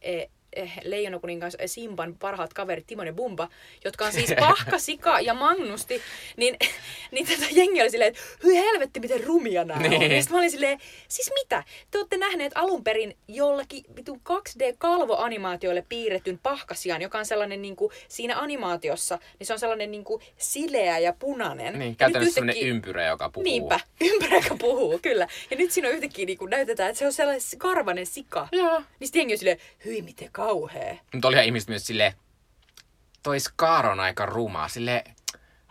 eh, eh, Leijona kuninkaan Simban parhaat kaverit Timon ja Bumba, jotka on siis Pahka, Sika ja Magnusti, niin, niin tätä jengi oli silleen, että hyi helvetti, miten rumia nämä Niin. on. Ja sit mä olin silleen, siis mitä? Te olette nähneet alun perin jollakin vitun 2D-kalvoanimaatioille piirretyn pahkasian, joka on sellainen niin kuin, siinä animaatiossa, niin se on sellainen niin kuin, sileä ja punainen. Niin, käytännössä sellainen yhtäkkiä- ympyrä, joka puhuu. Niinpä, ympärä, joka puhuu, kyllä. Ja nyt siinä on yhtäkkiä niin kuin, näytetään, että se on sellainen karvanen sika. Joo. Niin sitten jengi on silleen, hyi miten kauhea. Mutta olihan ihmiset myös silleen, toi Scar on aika ruma. Sille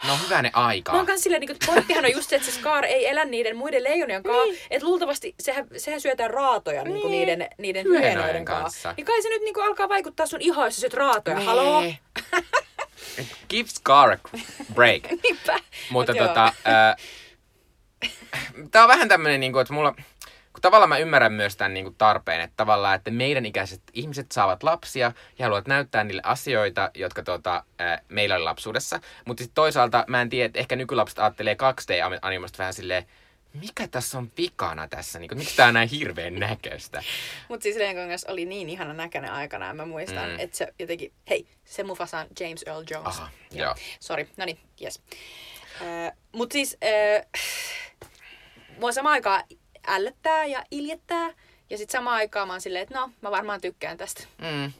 no hyvänen aika. Mä oon kans silleen, niin pointtihan on just se, että se Scar ei elä niiden muiden leijonien kanssa. Niin. Että luultavasti sehän, sehän syötään raatoja niin. Niin. niiden, niiden hyenoiden kanssa. Niin kai se nyt niin alkaa vaikuttaa sun ihoon, jos syöt raatoja. Haloo? Nee. Give Scar a break. Niinpä. Mutta Mut tota, ää, tää on vähän tämmönen, niinku, että mulla, tavallaan mä ymmärrän myös tämän niinku, tarpeen, että tavallaan, että meidän ikäiset ihmiset saavat lapsia ja haluavat näyttää niille asioita, jotka tota, ää, meillä oli lapsuudessa. Mutta sitten toisaalta mä en tiedä, että ehkä nykylapset ajattelee 2D-animasta vähän silleen, mikä tässä on vikana tässä, niinku, miksi tää on näin hirveän näköistä. Mut siis Renkongas oli niin ihana näköinen aikana, mä muistan, Mm. että se jotenkin, hei, se Mufasa on James Earl Jones. Aha, joo. Sori, no niin, yes. Äh, mut siis, äh, mua samaan aikaan ällöttää ja iljettää, ja sit samaan aikaan mä oon silleen, että no, mä varmaan tykkään tästä. Mm.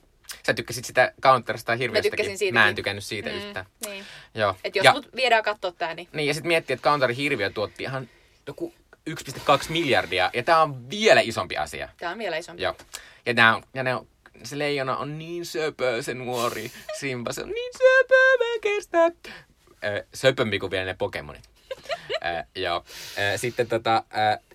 Sä tykkäsit sitä Counterista hirveästikin. tykkäsin siitäkin. Mä en tykännyt siitä mm. yhtään. Niin. Joo. Et jos ja, mut viedään kattoo tää, niin Niin, ja sitten miettii, että Counterin hirviö tuotti ihan joku 1,2 miljardia, ja tämä on vielä isompi asia. tää on vielä isompi. Joo. Ja, nää on, ja ne on, se leijona on niin söpö, se nuori Simba, se on niin söpö, mä kestä. Ö, söpömpi kuin vielä ne Pokemonit. Ö, joo. Ö, Sitten tota,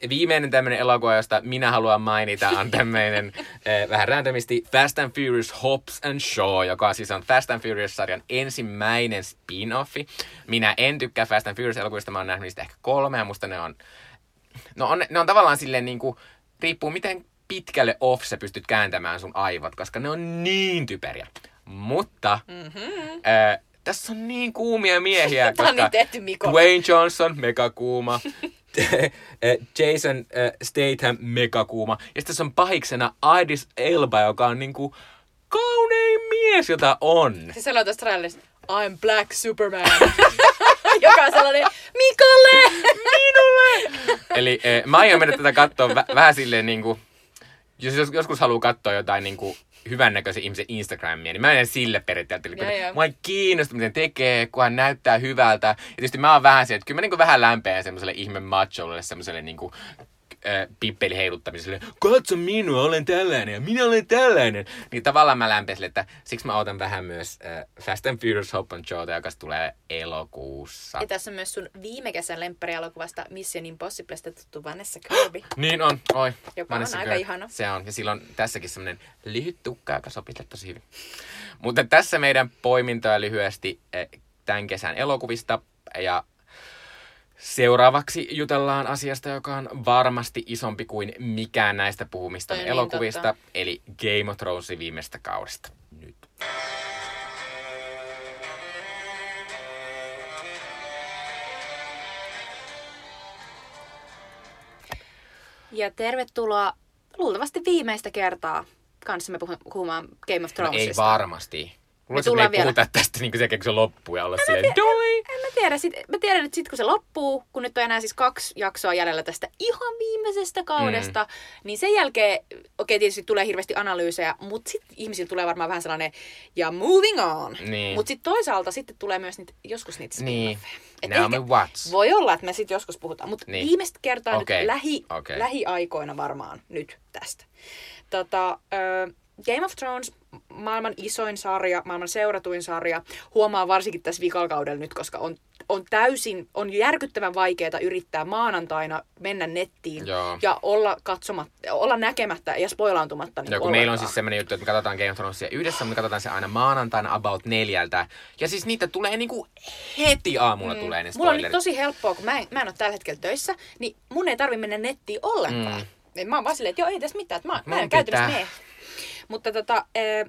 ö, viimeinen tämmöinen elokuva, josta minä haluan mainita, on tämmöinen ö, vähän randomisti Fast and Furious Hobbs and Shaw, joka siis on Fast and Furious-sarjan ensimmäinen spin-offi. Minä en tykkää Fast and Furious-elokuvista, mä oon nähnyt niistä ehkä kolme, ja musta ne on No on, ne on tavallaan silleen niin kuin, riippuu miten pitkälle off sä pystyt kääntämään sun aivot, koska ne on niin typeriä. Mutta Mm-hmm. ää, tässä on niin kuumia miehiä, Tää on niin tehty, Miko. Dwayne Johnson, megakuuma. Ää, Jason ää, Statham, megakuuma. Ja sitten tässä on pahiksena Idris Elba, joka on niinku kaunein mies, jota on. Se sanoo tästä trailerista, I'm Black Superman. Joka on sellainen, Mikolle! Minulle! Eli eh, mä aion mennä tätä katsoa vä- vähän silleen niinku, jos- joskus haluaa katsoa jotain niinku hyvännäköisen ihmisen Instagramia, niin mä menen sille periaatteelle. Joo, joo. Mua ei kiinnosta, miten tekee, kun hän näyttää hyvältä. Ja tietysti mä oon vähän se, että kyllä mä niinku vähän lämpeän semmoiselle ihme macholle, semmoiselle niinku äh, pippeli heiluttamiselle. Katso minua, olen tällainen ja minä olen tällainen. Niin tavallaan mä lämpeän sille, että siksi mä otan vähän myös äh, Fast and Furious Hope and Showta, joka tulee elokuussa. Ja tässä on myös sun viime kesän lempparielokuvasta Mission Impossiblesta tuttu Vanessa Kirby. Niin on, oi. Joka on Vanessa aika Kirby. ihana. Se on, ja silloin tässäkin semmoinen lyhyt tukka, joka sopii tosi hyvin. Mutta tässä meidän poimintoja lyhyesti eh, tämän kesän elokuvista, ja seuraavaksi jutellaan asiasta, joka on varmasti isompi kuin mikään näistä puhumista niin elokuvista, totta. eli Game of Thronesin viimeistä kaudesta. Nyt. Ja tervetuloa luultavasti viimeistä kertaa kanssamme puhu- puhumaan Game of No Thronesista. ei varmasti. Että me tullaan vielä. tästä niin sen, kun se loppuu ja olla silleen, doi! En mä tiedä. Sit, mä tiedän, että sitten kun se loppuu, kun nyt on enää siis kaksi jaksoa jäljellä tästä ihan viimeisestä kaudesta, mm. niin sen jälkeen, okei tietysti tulee hirveästi analyysejä, mutta sitten ihmisillä tulee varmaan vähän sellainen, ja moving on. Niin. Mutta sitten toisaalta sitten tulee myös niitä, joskus niitä Niin. Et Naomi ehkä- Watts. Voi olla, että me sitten joskus puhutaan, mutta Niin. viimeistä kertaa Okei, nyt lähi, okei. lähiaikoina varmaan nyt tästä. Tota, ö, Game of Thrones, maailman isoin sarja, maailman seuratuin sarja, huomaa varsinkin tässä vikalkaudella nyt, koska on on täysin, on järkyttävän vaikeaa yrittää maanantaina mennä nettiin Joo. ja olla, katsomatta, olla näkemättä ja spoilaantumatta. Niin Joo, kun meillä on siis semmoinen juttu, että me katsotaan Game of Thronesia yhdessä, me katsotaan se aina maanantaina about neljältä. Ja siis niitä tulee niinku heti aamulla mm. tulee ne Mulla on nyt spoilerit. tosi helppoa, kun mä en, mä en ole tällä hetkellä töissä, niin mun ei tarvi mennä nettiin ollenkaan. Mm. Mä oon vaan silleen, että joo, ei tässä mitään, että mä, mä en käytännössä mene. Mutta tota, eh,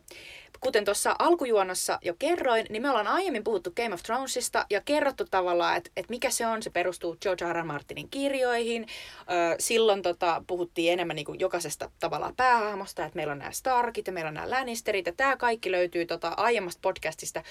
kuten tuossa alkujuonnossa jo kerroin, niin me ollaan aiemmin puhuttu Game of Thronesista ja kerrottu tavallaan, että, että mikä se on. Se perustuu George R. R. Martinin kirjoihin. Silloin tota, puhuttiin enemmän niin kuin jokaisesta tavallaan päähahmosta, että meillä on nämä Starkit ja meillä on nämä Lannisterit. Ja tämä kaikki löytyy tota, aiemmasta podcastista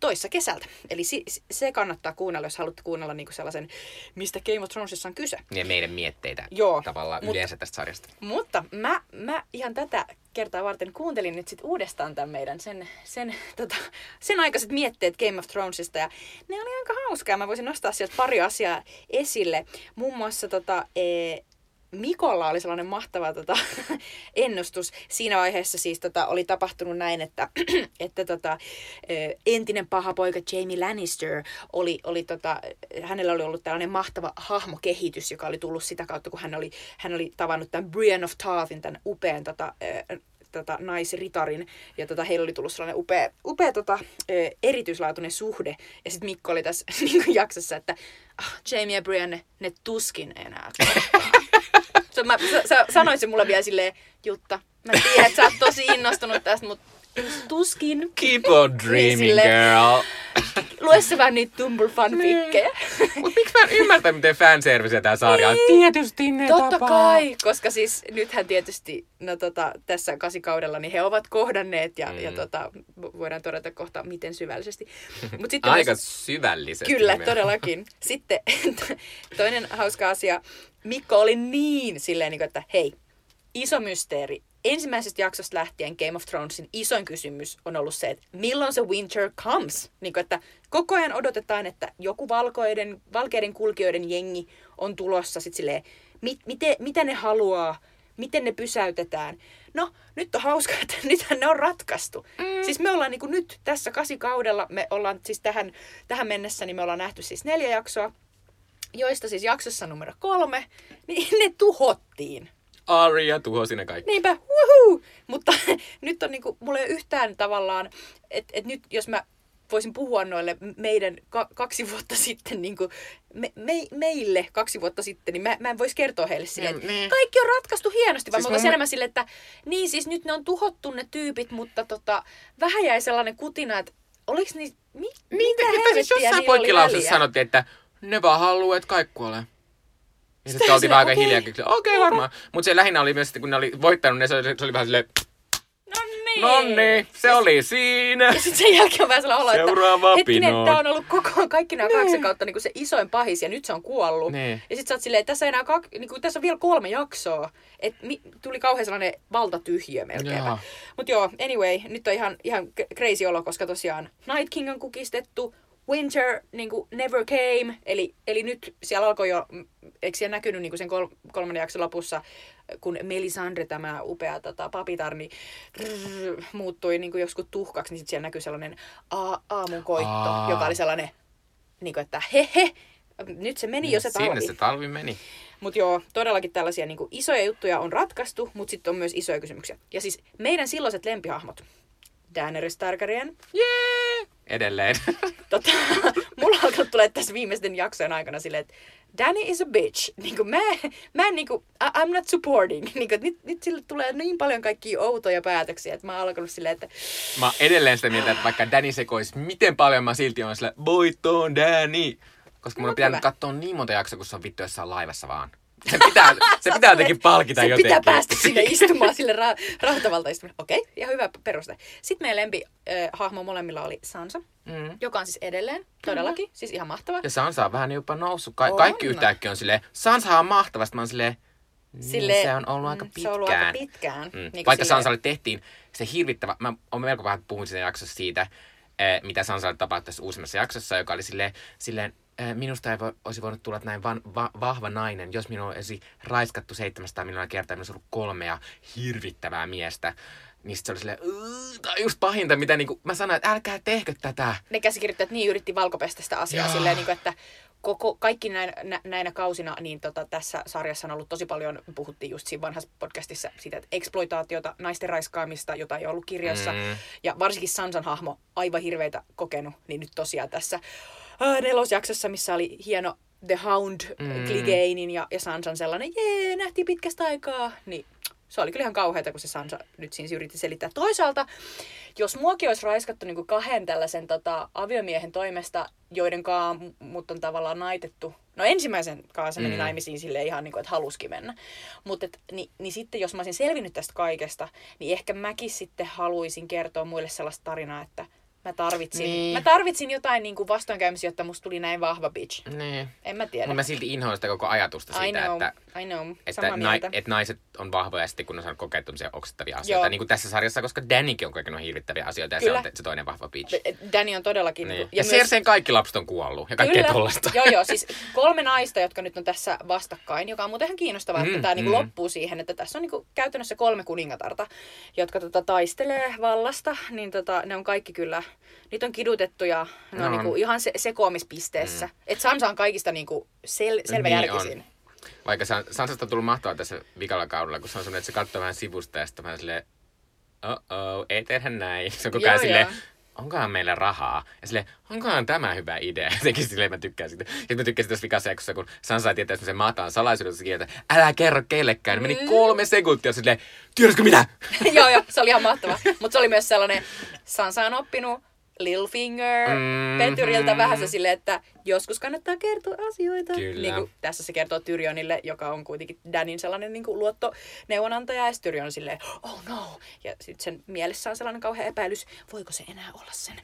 toissa kesältä. Eli si, se kannattaa kuunnella, jos haluatte kuunnella niin kuin sellaisen, mistä Game of Thronesissa on kyse. Ja meidän mietteitä Joo, tavallaan mutta- yleensä tästä sarjasta. Mutta mä, mä ihan tätä kertaa varten kuuntelin nyt sit uudestaan tämän meidän sen, sen, tota, sen aikaiset mietteet Game of Thronesista ja ne oli aika hauskaa. Mä voisin nostaa sieltä pari asiaa esille. Muun muassa tota, e, Mikolla oli sellainen mahtava tota, ennustus. Siinä vaiheessa siis tota, oli tapahtunut näin, että, että tota, entinen paha poika Jamie Lannister oli, oli tota, hänellä oli ollut tällainen mahtava hahmokehitys, joka oli tullut sitä kautta, kun hän oli, hän oli tavannut tämän Brienne of Tarthin, tämän upean tota, tota, naisritarin, ja tota, heillä oli tullut sellainen upea, upea tota, erityislaatuinen suhde. Ja sitten Mikko oli tässä niin kuin jaksossa, että ah, Jamie ja Brienne, ne tuskin enää kohtaa." Se, mä, sä, sä sanoit se mulle vielä silleen, Jutta, mä tiedän, että sä oot tosi innostunut tästä, mutta tuskin. Keep on dreaming, silleen- girl. Lue se vaan niitä Tumblr fanfikkejä. Mut miksi mä en ymmärtä, miten fanservice tää sarja on? Tietysti ne Totta tapaa. kai, koska siis nythän tietysti no, tota, tässä kasikaudella niin he ovat kohdanneet ja, mm. ja tota, vo- voidaan todeta kohta miten syvällisesti. Mut sitten Aika myös- syvällisesti. Kyllä, nimenomaan. todellakin. Sitten toinen hauska asia. Mikko oli niin silleen, niin kuin, että hei, iso mysteeri. Ensimmäisestä jaksosta lähtien Game of Thronesin isoin kysymys on ollut se, että milloin se winter comes? Niin kuin, että koko ajan odotetaan, että joku valkoiden, valkeiden kulkijoiden jengi on tulossa sit silleen, mit, miten, mitä ne haluaa, miten ne pysäytetään. No, nyt on hauskaa, että nythän ne on ratkaistu. Mm. Siis me ollaan niin kuin nyt tässä kasikaudella, me ollaan siis tähän, tähän mennessä, niin me ollaan nähty siis neljä jaksoa, joista siis jaksossa numero kolme, niin ne tuhottiin. Arya tuhosi ne kaikki. Niinpä, woohoo! Mutta nyt on niinku, mulla ei ole yhtään tavallaan, että et nyt jos mä voisin puhua noille meidän ka- kaksi vuotta sitten, niinku, me, me, meille kaksi vuotta sitten, niin mä, mä en voisi kertoa heille silleen, että Mm, niin. kaikki on ratkaistu hienosti, vaan Siis mun mä enemmän silleen, että niin siis nyt ne on tuhottu ne tyypit, mutta tota, vähän jäi sellainen kutina, että oliks niin, mi, Niin, mitä siis helvettiä jossain väliä? sanottiin, että ne vaan haluaa, että kaikki kuolee. Sitä sitten oltiin vähän aika hiljaa, okei okay, varmaan. Mutta se lähinnä oli myös, että kun ne oli voittanut, ne se oli, se oli vähän silleen, No niin. no niin, se oli siinä. Ja sitten sen jälkeen on vähän sellainen olo, että Seuraava hetkinen, tämä on ollut koko, kaikki nämä kaksi kautta niin se isoin pahis ja nyt se on kuollut. Niin. Ja sitten sä oot silleen, tässä, enää kak, niin kuin, tässä on vielä kolme jaksoa. Et mi, tuli kauhean sellainen valtatyhjö melkein. Mutta joo, anyway, nyt on ihan, ihan crazy olo, koska tosiaan Night King on kukistettu, Winter niin kuin never came, eli, eli nyt siellä alkoi jo, eikö siellä näkynyt niin kuin sen kol, kolmannen jakson lopussa, kun Melisandre, tämä upea tota, papitar, niin rrr, muuttui niin kuin joskus tuhkaksi, niin sitten siellä näkyy sellainen a- aamunkoitto, Aa. joka oli sellainen, niin kuin, että he he, nyt se meni jo se Sinne talvi. se talvi meni. Mutta joo, todellakin tällaisia niin isoja juttuja on ratkaistu, mutta sitten on myös isoja kysymyksiä. Ja siis meidän silloiset lempihahmot. Daenerys Targaryen. Jee! Edelleen. Tota, mulla on alkanut tulee tässä viimeisten jaksojen aikana silleen, että Danny is a bitch. Niin kuin mä, mä en niin kuin, I'm not supporting. Niin kuin, nyt, nyt sille tulee niin paljon kaikkia outoja päätöksiä, että mä oon alkanut silleen, että Mä oon edelleen sitä mieltä, että vaikka Danny sekois miten paljon, mä silti on sille voittoon Danny. Koska mun No, on pitänyt hyvä. katsoa niin monta jaksoa, kun se on vittu jossain laivassa vaan. Se pitää, se pitää jotenkin palkita se jotenkin. pitää päästä sinne istumaan sille ra- rautavalta istumaan. Okei, okay, ja hyvä peruste. Sitten meidän lempi äh, hahmo molemmilla oli Sansa, Mm. joka on siis edelleen, todellakin, siis ihan mahtava. Ja Sansa on vähän jopa noussut. Ka- On. kaikki yhtäkkiä on silleen, Sansa on mahtava. Sitten mä oon silleen, niin, Silleen, se on ollut aika mm, pitkään. Se on ollut aika pitkään. Mm. Niin Vaikka silleen- Sansalle tehtiin se hirvittävä, mä oon melko vähän puhunut siinä jaksossa siitä, eh, mitä Sansalle tapahtui tässä uusimmassa jaksossa, joka oli silleen, silleen minusta ei vo, olisi voinut tulla näin van, va, vahva nainen, jos minua olisi raiskattu 700 miljoonaa kertaa, minulla olisi ollut kolmea hirvittävää miestä. Niin sit se oli silleen, "Ugh, tää on just pahinta, mitä niinku, mä sanoin, että älkää tehkö tätä. Ne käsikirjoittajat niin yritti valkopestä sitä asiaa Joo. silleen, niin kuin, että koko, kaikki näin, nä, näinä kausina, niin tota, tässä sarjassa on ollut tosi paljon, puhuttiin just siinä vanhassa podcastissa siitä, että eksploitaatiota, naisten raiskaamista, jota ei ollut kirjassa. Mm. Ja varsinkin Sansan hahmo, aivan hirveitä kokenut, niin nyt tosiaan tässä ää, nelosjaksossa, missä oli hieno The Hound Mm. mm. Ja, ja Sansan sellainen, jee, nähtiin pitkästä aikaa, niin se oli kyllä ihan kauheata, kun se Sansa nyt siinä yritti selittää. Toisaalta, jos muakin olisi raiskattu niin kuin kahden tällaisen tota, aviomiehen toimesta, joiden kanssa mut on tavallaan naitettu, no ensimmäisen kanssa meni Mm. naimisiin sille ihan niin kuin, että haluski mennä. Mutta niin, niin sitten jos mä olisin selvinnyt tästä kaikesta, niin ehkä mäkin sitten haluaisin kertoa muille sellaista tarinaa, että mä tarvitsin, Niin. niin. mä tarvitsin jotain niin kuin vastoinkäymisiä, jotta musta tuli näin vahva bitch. Niin. En mä tiedä. Mutta mä silti inhoan sitä koko ajatusta I siitä, know, että, I know. että, mieltä. että naiset on vahvoja sitten, kun ne on saanut kokea tämmöisiä oksettavia asioita. Joo. Niin kuin tässä sarjassa, koska Dannykin on kokenut hirvittäviä asioita ja Kyllä. se on se toinen vahva bitch. Danny on todellakin... Niin. niin Ja, ja Cerseen kaikki lapset on kuollut ja kaikkea tollasta. Joo, joo, siis kolme naista, jotka nyt on tässä vastakkain, joka on muuten ihan kiinnostavaa, Mm, että tämä niinku mm. loppuu siihen, että tässä on niinku käytännössä kolme kuningatarta, jotka tota, taistelee vallasta, niin tota, ne on kaikki kyllä, niitä on kidutettu ja ne No on niinku ihan se, sekoamispisteessä. Mm. Et Sansa on kaikista niinku sel, selvä Niin järkisin. on. Vaikka San- Sansasta on tullut mahtavaa tässä vikalla kaudella, kun se on semmoinen, että se katsoo vähän sivusta ja sitten vähän silleen, oh ei tehdä näin. Se on koko ajan silleen. Onkohan meillä rahaa? Ja silleen, onkohan tämä hyvä idea? Jotenkin silleen mä tykkään siitä. Sitten mä tykkäsin tässä vikassa jaksossa, kun Sansa ei tietää semmoisen että se kieltä, älä kerro kellekään. Meni Mm. kolme sekuntia silleen, tiedätkö mitä? joo, joo, se oli ihan mahtavaa. Mutta se oli myös sellainen, Sansa on oppinut Littlefinger, Mhm. mm-hmm. Petyriltä vähän se silleen, että joskus kannattaa kertoa asioita. Kyllä. Niin kuin tässä se kertoo Tyrionille, joka on kuitenkin Danin sellainen niin kuin luottoneuvonantaja, ja Tyrion on silleen, oh no. Ja sitten sen mielessä on sellainen kauhea epäilys, voiko se enää olla sen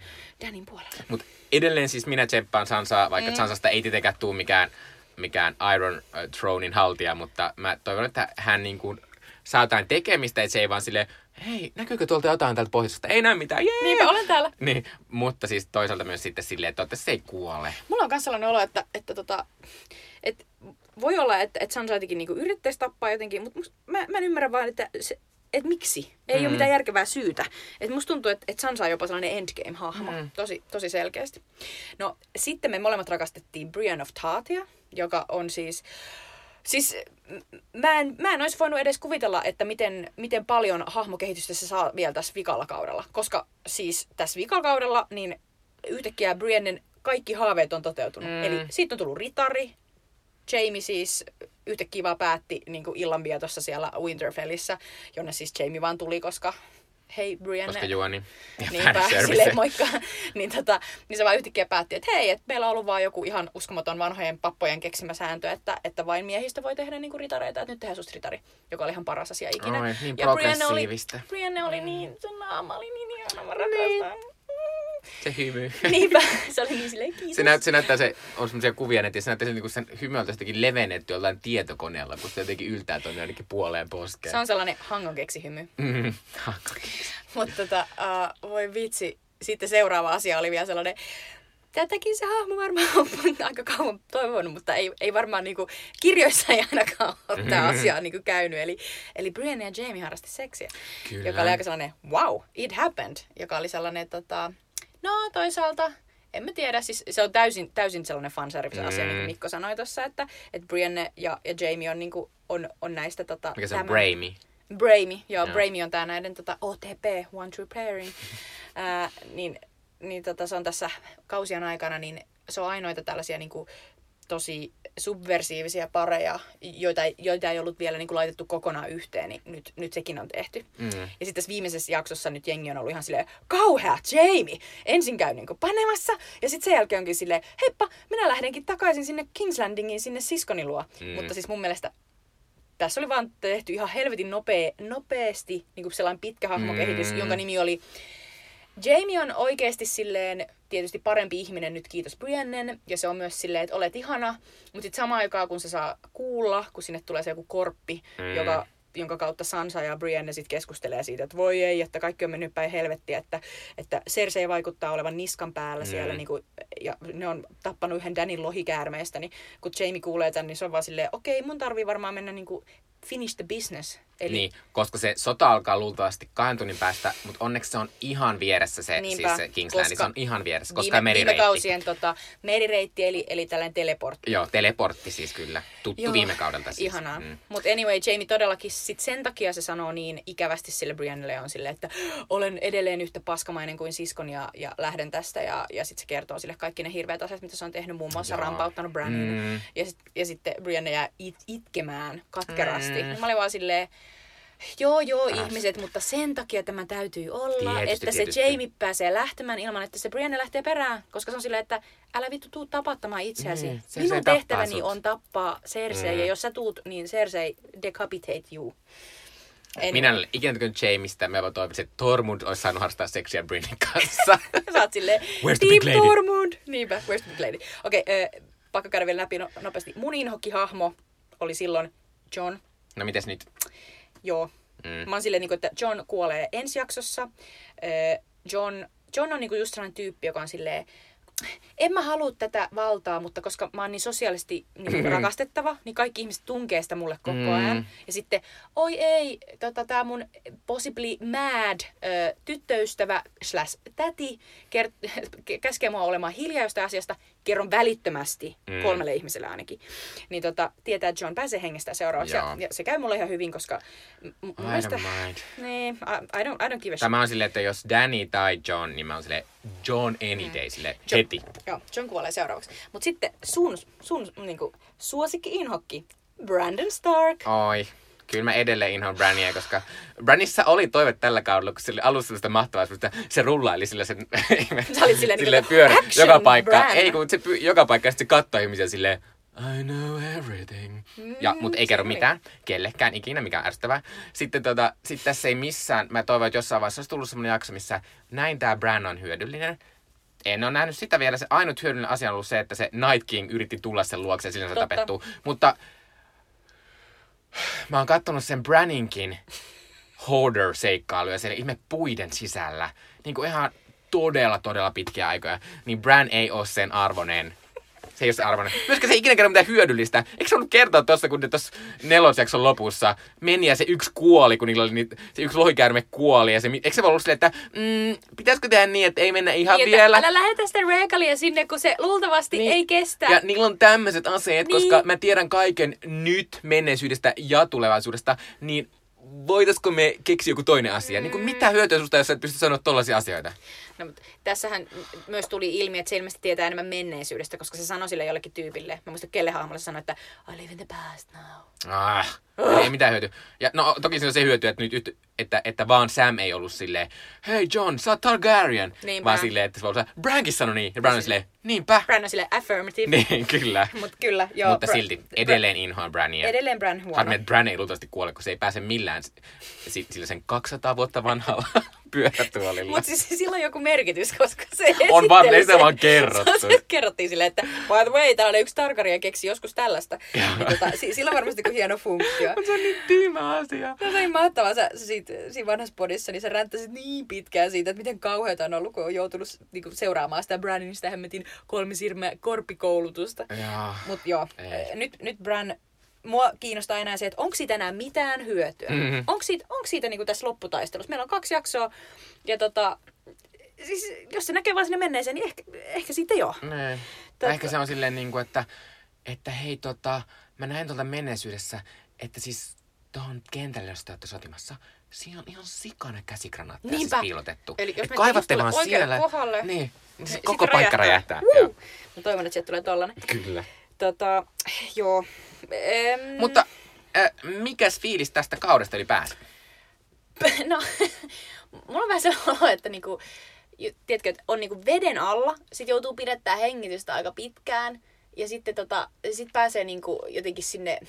Danin puolella. Mutta edelleen siis minä tsemppaan Sansaa, vaikka mm. Sansasta ei tietenkään tule mikään, mikään Iron äh, Thronein haltija, mutta mä toivon, että hän niin kuin saa jotain tekemistä, että se ei vaan sille hei, näkyykö tuolta jotain täältä pohjoisesta? Ei näy mitään, jee! Niinpä olen täällä. Niin, mutta siis toisaalta myös sitten silleen, että se ei kuole. Mulla on myös sellainen olo, että, että, tota, että voi olla, että, että Sansa jotenkin niinku yrittäisi tappaa jotenkin, mutta mä, mä en ymmärrä vaan, että, se, että miksi. Ei Mm. ole mitään järkevää syytä. Et musta tuntuu, että, että Sansa on jopa sellainen endgame-hahmo. Mm. Tosi, tosi selkeästi. No, sitten me molemmat rakastettiin Brienne of Tarthia, joka on siis... Siis mä en, mä en olisi voinut edes kuvitella, että miten, miten paljon hahmokehitystä se saa vielä tässä vikalla kaudella. Koska siis tässä vikalla kaudella niin yhtäkkiä Briennen kaikki haaveet on toteutunut. Mm. Eli siitä on tullut ritari. Jamie siis yhtäkkiä vaan päätti niin illanvietossa siellä Winterfellissä, jonne siis Jamie vaan tuli, koska hei Brienne. Koska juoni. Ja Niinpä, silleen moikka. niin, tota, niin se vaan yhtäkkiä päätti, että hei, että meillä on ollut vaan joku ihan uskomaton vanhojen pappojen keksimä sääntö, että, että vain miehistä voi tehdä niinku ritareita, että nyt tehdään susta ritari, joka oli ihan paras asia ikinä. Oi, niin ja Brienne oli. Brienne oli niin, se naama oli niin ihana, mä rakastan. Se hymy. Niinpä, se oli niin silleen kiitos. Se, näyt, se näyttää, se on semmoisia kuvia netissä, se näyttää se, niin kuin sen hymyltä jotenkin levennetty jollain tietokoneella, kun se jotenkin yltää tuonne jonnekin puoleen poskeen. Se on sellainen hangon keksihymy. Mm. Mutta tota, uh, voi vitsi, sitten seuraava asia oli vielä sellainen, tätäkin se hahmo varmaan on aika kauan toivonut, mutta ei, ei varmaan niinku, kirjoissa ei ainakaan ole tämä asia niinku käynyt. Eli, eli Brienne ja Jamie harrasti seksiä, Kyllä. joka oli aika sellainen, wow, it happened, joka oli sellainen, tota, no toisaalta, en mä tiedä, siis se on täysin, täysin sellainen fanservice-asia, Mm. niin kuin Mikko sanoi tuossa, että, että Brienne ja, ja Jamie on, niinku, on, on näistä... Tota, Mikä se on? tämän- Braimy. Braimy, joo, Joo. joo. Braimy on tää näiden tota, OTP, One True Pairing. Ää, niin niin tota, se on tässä kausien aikana, niin se on ainoita tällaisia niin kuin, tosi subversiivisia pareja, joita, joita ei ollut vielä niin kuin, laitettu kokonaan yhteen, niin nyt, nyt sekin on tehty. Mm. Ja sitten tässä viimeisessä jaksossa nyt jengi on ollut ihan silleen, kauhea Jamie! Ensin käy niin panemassa, ja sitten sen jälkeen onkin silleen, heippa, minä lähdenkin takaisin sinne King's Landingiin, sinne siskoni luo. Mm. Mutta siis mun mielestä tässä oli vaan tehty ihan helvetin nopea, nopeasti niin kuin sellainen pitkä hahmokehitys, mm. jonka nimi oli Jamie on oikeasti silleen tietysti parempi ihminen nyt, kiitos Briennen. Ja se on myös silleen, että olet ihana. Mutta sitten samaan aikaan, kun se saa kuulla, kun sinne tulee se joku korppi, Mm. joka, jonka kautta Sansa ja Brienne sitten keskustelee siitä, että voi ei, että kaikki on mennyt päin helvettiä, että, että Cersei vaikuttaa olevan niskan päällä Mm. siellä, niin kuin, ja ne on tappanut yhden Danin lohikäärmeestä, niin kun Jamie kuulee tämän, niin se on vaan silleen, okei, mun tarvii varmaan mennä niin kuin finish the business Eli Niin, koska se sota alkaa luultavasti kahden tunnin päästä, mutta onneksi se on ihan vieressä se, Niinpä, siis se Kingsland, koska se on ihan vieressä, koska viime, viime merireitti. kausien tota, merireitti, eli, eli tällainen teleportti. Joo, teleportti siis kyllä. Tuttu Joo, viime kaudelta siis. Ihanaa. Mm. Mutta anyway, Jamie todellakin sit sen takia se sanoo niin ikävästi sille Briannelle on silleen, että olen edelleen yhtä paskamainen kuin siskon ja, ja lähden tästä. Ja, ja sitten se kertoo sille kaikki ne hirveät asiat, mitä se on tehnyt, muun muassa Joo. rampauttanut Brannin. Mm. Ja, sit, ja sitten Brianne jää it, itkemään katkerasti. Mm. Mm. Mä olin vaan silleen, Joo, joo, Äs. ihmiset, mutta sen takia tämä täytyy olla, Tietysti, että tietysti. se Jamie pääsee lähtemään ilman, että se Brianne lähtee perään. Koska se on silleen, että älä vittu tuu tapattamaan itseäsi. Niin, se- se Minun tappaa tehtäväni on tappaa Cersei, Mm. ja jos sä tuut, niin Cersei decapitate you. Anyway. Minä en ole ikinä tykännyt Jamista, mä vaan toivoisin, että Tormund olisi saanut harrastaa seksiä Brynnin kanssa. Sä oot silleen, Where's the big lady? Tormund! Niinpä, where's the big lady? Okei, okay, pakko käydä vielä läpi no, nopeasti. Mun inhokkihahmo oli silloin John. No mites nyt? Joo. Mm. Mä oon silleen, niin kuin, että John kuolee ensi jaksossa. John, John on niin kuin just sellainen tyyppi, joka on silleen, en mä halua tätä valtaa, mutta koska mä oon niin sosiaalisesti niin rakastettava, niin kaikki ihmiset tunkee sitä mulle koko Mm. ajan. Ja sitten, oi ei, tota, tää mun possibly mad ö, tyttöystävä slash täti kert- käskee mua olemaan hiljaa jostain asiasta, kerron välittömästi Mm. kolmelle ihmiselle ainakin. Niin tota, tietää, että John pääsee hengestä seuraavaksi. Ja, Joo. ja se käy mulle ihan hyvin, koska m- I mielestä- don't mind. niin, I, I, don't, I don't give a shit. Tämä on silleen, että jos Danny tai John, niin mä oon silleen John any day, silleen heti. Joo, John kuolee seuraavaksi. Mutta sitten sun, sun niinku, suosikki-inhokki, Brandon Stark. Oi. Kyllä mä edelleen inhoan Brannia, koska Brannissa oli toive tällä kaudella, kun se oli alussa sellaista mahtavaa, semmoista, se rullaili sillä sen Sä olit silleen silleen niinku, pyörä "Action, joka paikka. Bran." Ei, kun se py, joka paikka ja sitten se katsoi ihmisiä silleen, I know everything. Ja, mutta ei se kerro oli. mitään kellekään ikinä, mikä on ärsyttävää. Sitten tota, sit tässä ei missään, mä toivon, että jossain vaiheessa olisi tullut semmoinen jakso, missä näin tää Bran on hyödyllinen. En ole nähnyt sitä vielä. Se ainut hyödyllinen asia on ollut se, että se Night King yritti tulla sen luokse ja silloin se tapettuu. Mutta mä oon kattonut sen Braninkin hoarder-seikkailuja siellä ihme puiden sisällä. Niin kuin ihan todella, todella pitkiä aikoja. Niin Bran ei ole sen arvonen. Se ei ole se arvonen. Myöskään se ei ikinä kerro mitään hyödyllistä. Eikö se ollut kertoa tuossa, kun ne tuossa nelosjakson lopussa meni ja se yksi kuoli, kun niillä oli niitä, se yksi lohikäärme kuoli. Ja se, eikö se voi ollut silleen, että mm, pitäisikö tehdä niin, että ei mennä ihan Niin, vielä? Älä lähetä sitä regalia sinne, kun se luultavasti Niin. ei kestä. Ja niillä on tämmöiset aseet, Niin. koska mä tiedän kaiken nyt menneisyydestä ja tulevaisuudesta, niin voitaisko me keksiä joku toinen asia? Niin kuin mitä hyötyä susta, jos sä et pysty sanoa tollaisia asioita? No, mutta tässähän myös tuli ilmi, että se ilmeisesti tietää enemmän menneisyydestä, koska se sanoi sille jollekin tyypille. Mä muistan, kelle hahmolle sanoi, että I live in the past now. Ah, eli ei mitään hyötyä. Ja no toki siinä on se hyöty, että, nyt, yht- että, että vaan Sam ei ollut silleen, hei John, sä oot Targaryen. Niinpä. Vaan silleen, että se voi olla, Brankin sanoi niin. Ja Bran on silleen, niinpä. Bran on sille affirmative. Niin, kyllä. Mutta kyllä, joo. Mutta Bra- silti edelleen inhoan Brania. Edelleen Bran huono. Harmi, että Bran ei luultavasti kuole, kun se ei pääse millään sillä sen 200 vuotta vanhalla pyörätuolilla. Mutta siis sillä on joku merkitys, koska se On vaan, ei sitä vaan kerrottu. Se, se kerrottiin silleen, että by the way, tällainen yksi Targaryen keksi joskus tällaista. Niin, tota, si- sillä on varmasti joku hieno funktio. se on niin tyhmä asia. No se oli mahtavaa. Sä, sä siitä, siinä vanhassa podissa, niin sä ränttäsit niin pitkään siitä, että miten kauheata on ollut, kun on joutunut niin kuin, seuraamaan sitä Branin, sitä hemmetin kolmisirme korppikoulutusta. Joo. Mut joo, nyt, nyt Bran, mua kiinnostaa enää se, että onko siitä enää mitään hyötyä. Mhm. Onko siitä, onko siitä niinku tässä lopputaistelussa? Meillä on kaksi jaksoa, ja tota, siis, jos se näkee vaan sinne menneeseen, niin ehkä, ehkä siitä ei ole. Nee. Totta. Ehkä se on silleen, niin kuin, että, että hei, tota, mä näin tuolta menneisyydessä, että siis tuohon kentälle, jos te olette sotimassa, siinä on ihan sikana käsikranaatteja siis Niinpä. piilotettu. Eli jos Et me kaivatte vaan siellä. kohdalle, niin, niin Niin koko paikka räjähtää. Joo. Mä toivon, että sieltä tulee tollanen. Kyllä. Tota, joo. Em, Mutta äh, mikäs fiilis tästä kaudesta ylipäänsä? No, mulla on vähän sellainen olo, että niinku, tiedätkö, että on niinku veden alla, sit joutuu pidättää hengitystä aika pitkään, ja sitten tota, sit pääsee niinku jotenkin sinne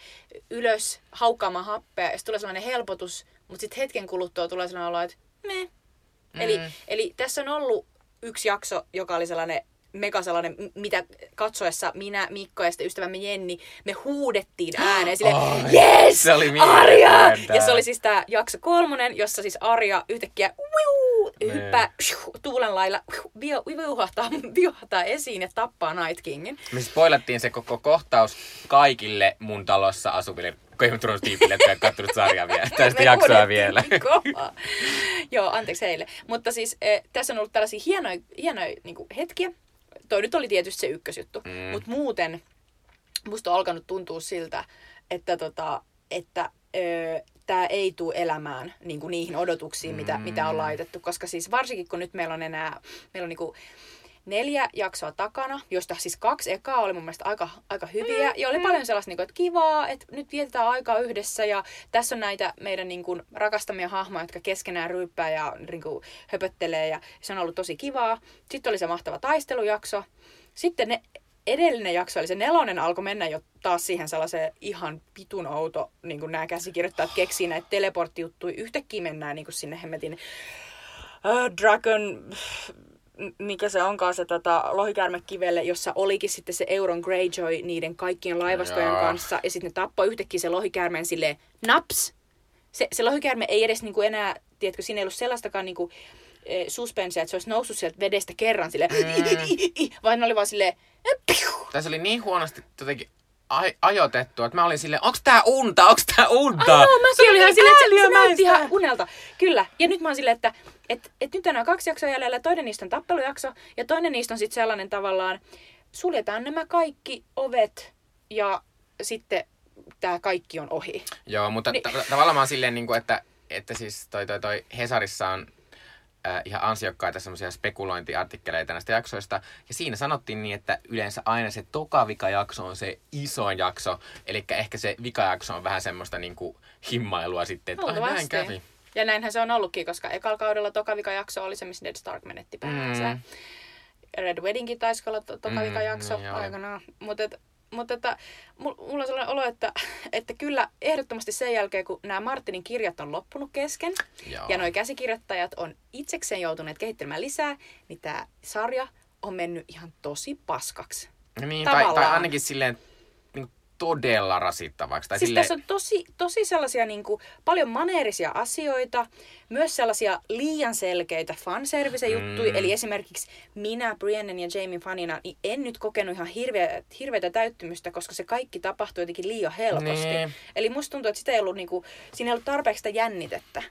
ylös haukkaamaan happea, ja tulee sellainen helpotus, mutta sitten hetken kuluttua tulee sellainen olo, että me. Mm. Eli, eli tässä on ollut yksi jakso, joka oli sellainen mega sellainen, mitä katsoessa minä, Mikko ja sitten ystävämme Jenni, me huudettiin ääneen silleen, Ai, yes, se oli Arja! Ja se oli siis tää jakso kolmonen, jossa siis Arja yhtäkkiä wiu, hyppää tuulen lailla, viu- viuhahtaa, viuhahtaa esiin ja tappaa Night Kingin. Me spoilattiin se koko kohtaus kaikille mun talossa asuville Thrones tyypille, että et katsonut sarjaa vielä, tai sitä jaksoa vielä. Joo, anteeksi heille. Mutta siis eh, tässä on ollut tällaisia hienoja, hienoja niin hetkiä. Toi nyt oli tietysti se ykkösjuttu. Mm. Mutta muuten musta on alkanut tuntua siltä, että, tota, että tämä ei tule elämään niin kuin niihin odotuksiin, mitä, mm. mitä on laitettu. Koska siis varsinkin kun nyt meillä on enää, meillä on niin kuin neljä jaksoa takana, josta siis kaksi ekaa oli mun mielestä aika, aika hyviä. Ja oli paljon sellaista, niin kuin, että kivaa, että nyt vietetään aikaa yhdessä ja tässä on näitä meidän niin kuin, rakastamia hahmoja, jotka keskenään ryyppää ja niin kuin, höpöttelee ja se on ollut tosi kivaa. Sitten oli se mahtava taistelujakso. Sitten ne edellinen jakso, eli se nelonen, alkoi mennä jo taas siihen sellaiseen ihan pitun outo, niin kuin nämä käsikirjoittajat keksii näitä teleporttijuttuja. Yhtäkkiä mennään niin kuin sinne hemmetin uh, Dragon mikä se onkaan se tota, lohikäärmekivelle, jossa olikin sitten se Euron Greyjoy niiden kaikkien laivastojen Jaa. kanssa. Ja sitten ne tappoi yhtäkkiä se lohikäärmeen silleen naps. Se, se lohikäärme ei edes niinku enää, tiedätkö, siinä ei ollut sellaistakaan niinku, e, suspensia, että se olisi noussut sieltä vedestä kerran silleen, mm. vaan ne oli vaan silleen, Tässä oli niin huonosti jotenkin ai- ajoitettu, että mä olin silleen, onks tää unta, onks tää unta? Joo, mäkin olin ihan silleen, että se, se näytti ihan unelta. Kyllä, ja nyt mä oon silleen, että et, et nyt enää kaksi jaksoa jäljellä, toinen niistä on tappelujakso, ja toinen niistä on sitten sellainen tavallaan, suljetaan nämä kaikki ovet, ja sitten tämä kaikki on ohi. Joo, mutta niin. t- tavallaan mä oon silleen, niin kuin, että, että siis toi, toi, toi Hesarissa on äh, ihan ansiokkaita semmoisia spekulointiartikkeleita näistä jaksoista. Ja siinä sanottiin niin, että yleensä aina se toka vikajakso on se isoin jakso. Eli ehkä se vikajakso on vähän semmoista niin kuin himmailua sitten, että ai näin kävi. Ja näinhän se on ollutkin, koska ekalla kaudella toka vikajakso oli se, missä Ned Stark menetti päänsä. Mm. Red Weddingkin taisi olla to- toka mm, vikajakso niin aikanaan. Mutta mutta että, mulla on sellainen olo, että, että kyllä ehdottomasti sen jälkeen, kun nämä Martinin kirjat on loppunut kesken, Joo. ja nuo käsikirjoittajat on itsekseen joutuneet kehittelemään lisää, niin tämä sarja on mennyt ihan tosi paskaksi. Niin, tai, tai ainakin silleen, todella rasittavaksi. Tai siis sille... tässä on tosi, tosi sellaisia niin kuin, paljon maneerisia asioita, myös sellaisia liian selkeitä fanservice-juttuja. Mm. Eli esimerkiksi minä, Briannen ja Jamie fanina, niin en nyt kokenut ihan hirveä, hirveätä täyttymystä, koska se kaikki tapahtui jotenkin liian helposti. Nee. Eli musta tuntuu, että sitä ei ollut, niin kuin, siinä ei ollut tarpeeksi sitä jännitettä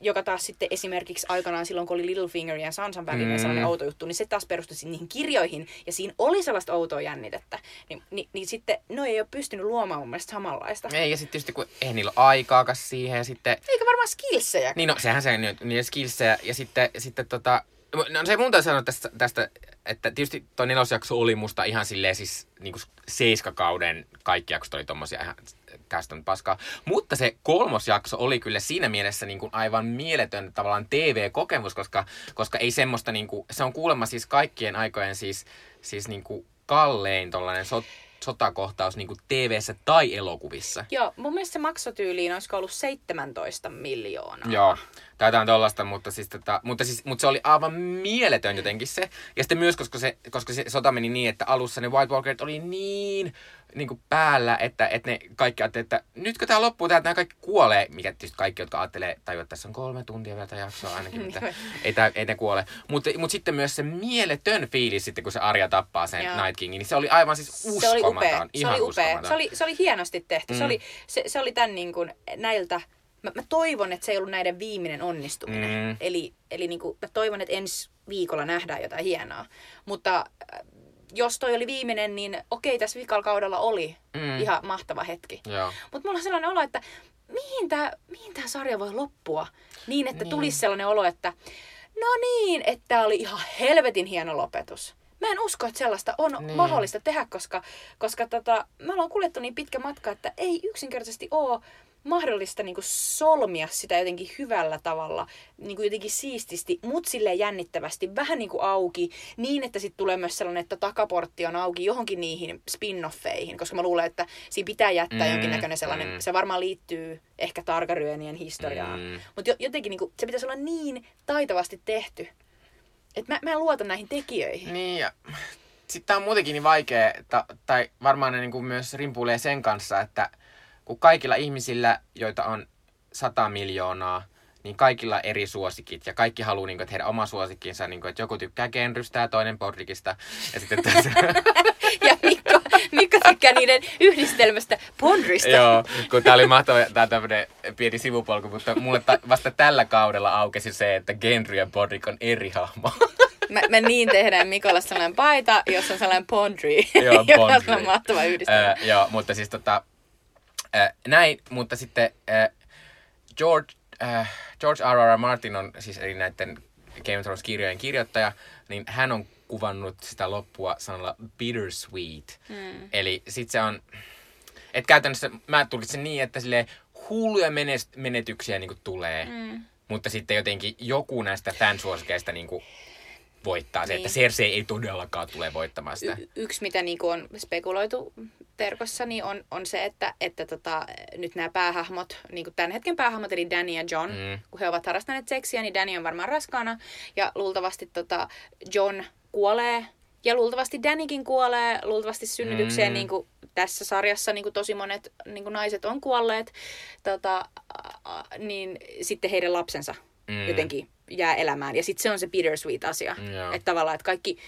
joka taas sitten esimerkiksi aikanaan silloin, kun oli Littlefinger ja Sansan välinen mm. sellainen outo juttu, niin se taas perustui niihin kirjoihin, ja siinä oli sellaista outoa jännitettä. Ni, niin, niin sitten no ei ole pystynyt luomaan mun mielestä samanlaista. Ei, ja sitten tietysti kun ei niillä ole aikaakaan siihen, ja sitten... Eikä varmaan skillsejä. Niin no, sehän se on niitä skillsejä, ja sitten, sitten tota... No se mun sanoa tästä, tästä, että tietysti toi nelosjakso oli musta ihan silleen siis niin kuin seiskakauden kaikki jaksot oli tommosia ihan kästön paskaa. Mutta se kolmosjakso oli kyllä siinä mielessä niin kuin aivan mieletön tavallaan TV-kokemus, koska, koska ei semmoista, niin kuin, se on kuulemma siis kaikkien aikojen siis, siis niin kuin kallein tollainen sot, sotakohtaus niin tv tai elokuvissa. Joo, mun mielestä se maksotyyliin olisiko ollut 17 miljoonaa. Joo, taitaa tollasta, mutta siis, tota, mutta, siis, mutta se oli aivan mieletön jotenkin se. Ja sitten myös, koska se, koska se sota meni niin, että alussa ne White Walkerit oli niin niin kuin päällä, että, että ne kaikki ajattelee, että nytkö tämä loppuu, että nämä kaikki kuolee, mikä tietysti kaikki, jotka ajattelee, tai että tässä on kolme tuntia vielä jaksoa ainakin, mitä, ei, tää, ei ne kuole. Mutta mut sitten myös se mieletön fiilis sitten, kun se Arja tappaa sen Joo. Night Kingin, niin se oli aivan siis uskomaton. Se oli upea. Ihan se oli upea. Se oli, se oli hienosti tehty. Mm. Se, oli, se, se oli tämän niin kuin, näiltä Mä, mä toivon, että se ei ollut näiden viimeinen onnistuminen. Mm. Eli, eli niin kuin, mä toivon, että ensi viikolla nähdään jotain hienoa. Mutta jos toi oli viimeinen, niin okei, tässä viikalla kaudella oli mm. ihan mahtava hetki. Mutta mulla on sellainen olo, että mihin tämä mihin tää sarja voi loppua? Niin, että niin. tulisi sellainen olo, että no niin, että oli ihan helvetin hieno lopetus. Mä en usko, että sellaista on niin. mahdollista tehdä, koska, koska tota, me ollaan kuljettu niin pitkä matka, että ei yksinkertaisesti ole mahdollista niin kuin solmia sitä jotenkin hyvällä tavalla, niin kuin jotenkin siististi, mutta silleen jännittävästi, vähän niin kuin auki, niin että sitten tulee myös sellainen, että takaportti on auki johonkin niihin spin-offeihin, koska mä luulen, että siinä pitää jättää mm, jonkinnäköinen sellainen, mm. se varmaan liittyy ehkä Targaryönien historiaan, mm. mutta jotenkin niin kuin, se pitäisi olla niin taitavasti tehty, että mä, mä en luota näihin tekijöihin. Niin ja sitten tämä on muutenkin niin vaikea, ta, tai varmaan ne niin kuin myös rimpuilee sen kanssa, että kun kaikilla ihmisillä, joita on 100 miljoonaa, niin kaikilla eri suosikit. Ja kaikki haluaa, niin kuin, että heidän oma suosikkinsa, niin kuin, että joku tykkää genrystä ja toinen porrikista. Ja, sitten tässä... ja Mikko, Mikko tykkää niiden yhdistelmästä Pondrista. Joo, kun tää oli mahtava tää tämmönen pieni sivupolku, mutta mulle ta- vasta tällä kaudella aukesi se, että Gendry ja Podrick on eri hahmo. Me, me niin tehdään Mikolla sellainen paita, jossa on sellainen Pondry. Joo, joka on mahtava yhdistelmä. Öö, joo, mutta siis tota, äh, näin, mutta sitten äh, George, äh, George R. R. Martin on siis eli näiden Game of Thrones-kirjojen kirjoittaja, niin hän on kuvannut sitä loppua sanalla bittersweet. Mm. Eli sit se on, että käytännössä mä tulkitsen niin, että sille hulluja menetyksiä niinku tulee, mm. mutta sitten jotenkin joku näistä fansuosikeista niinku voittaa se, Niin. että Cersei ei todellakaan tule voittamaan sitä. Y- yksi, mitä niinku on spekuloitu terkossa, niin on, on se, että, että tota, nyt nämä päähahmot, niinku tämän hetken päähahmot, eli Danny ja John, Mm. kun he ovat harrastaneet seksiä, niin Danny on varmaan raskaana, ja luultavasti tota, John kuolee, ja luultavasti Dannykin kuolee, luultavasti synnytykseen, Mm. niin kuin tässä sarjassa niin kuin tosi monet niin kuin naiset on kuolleet, tota, niin sitten heidän lapsensa mm. jotenkin jää elämään. Ja sitten se on se bittersweet asia. Joo. Että tavallaan, että kaikki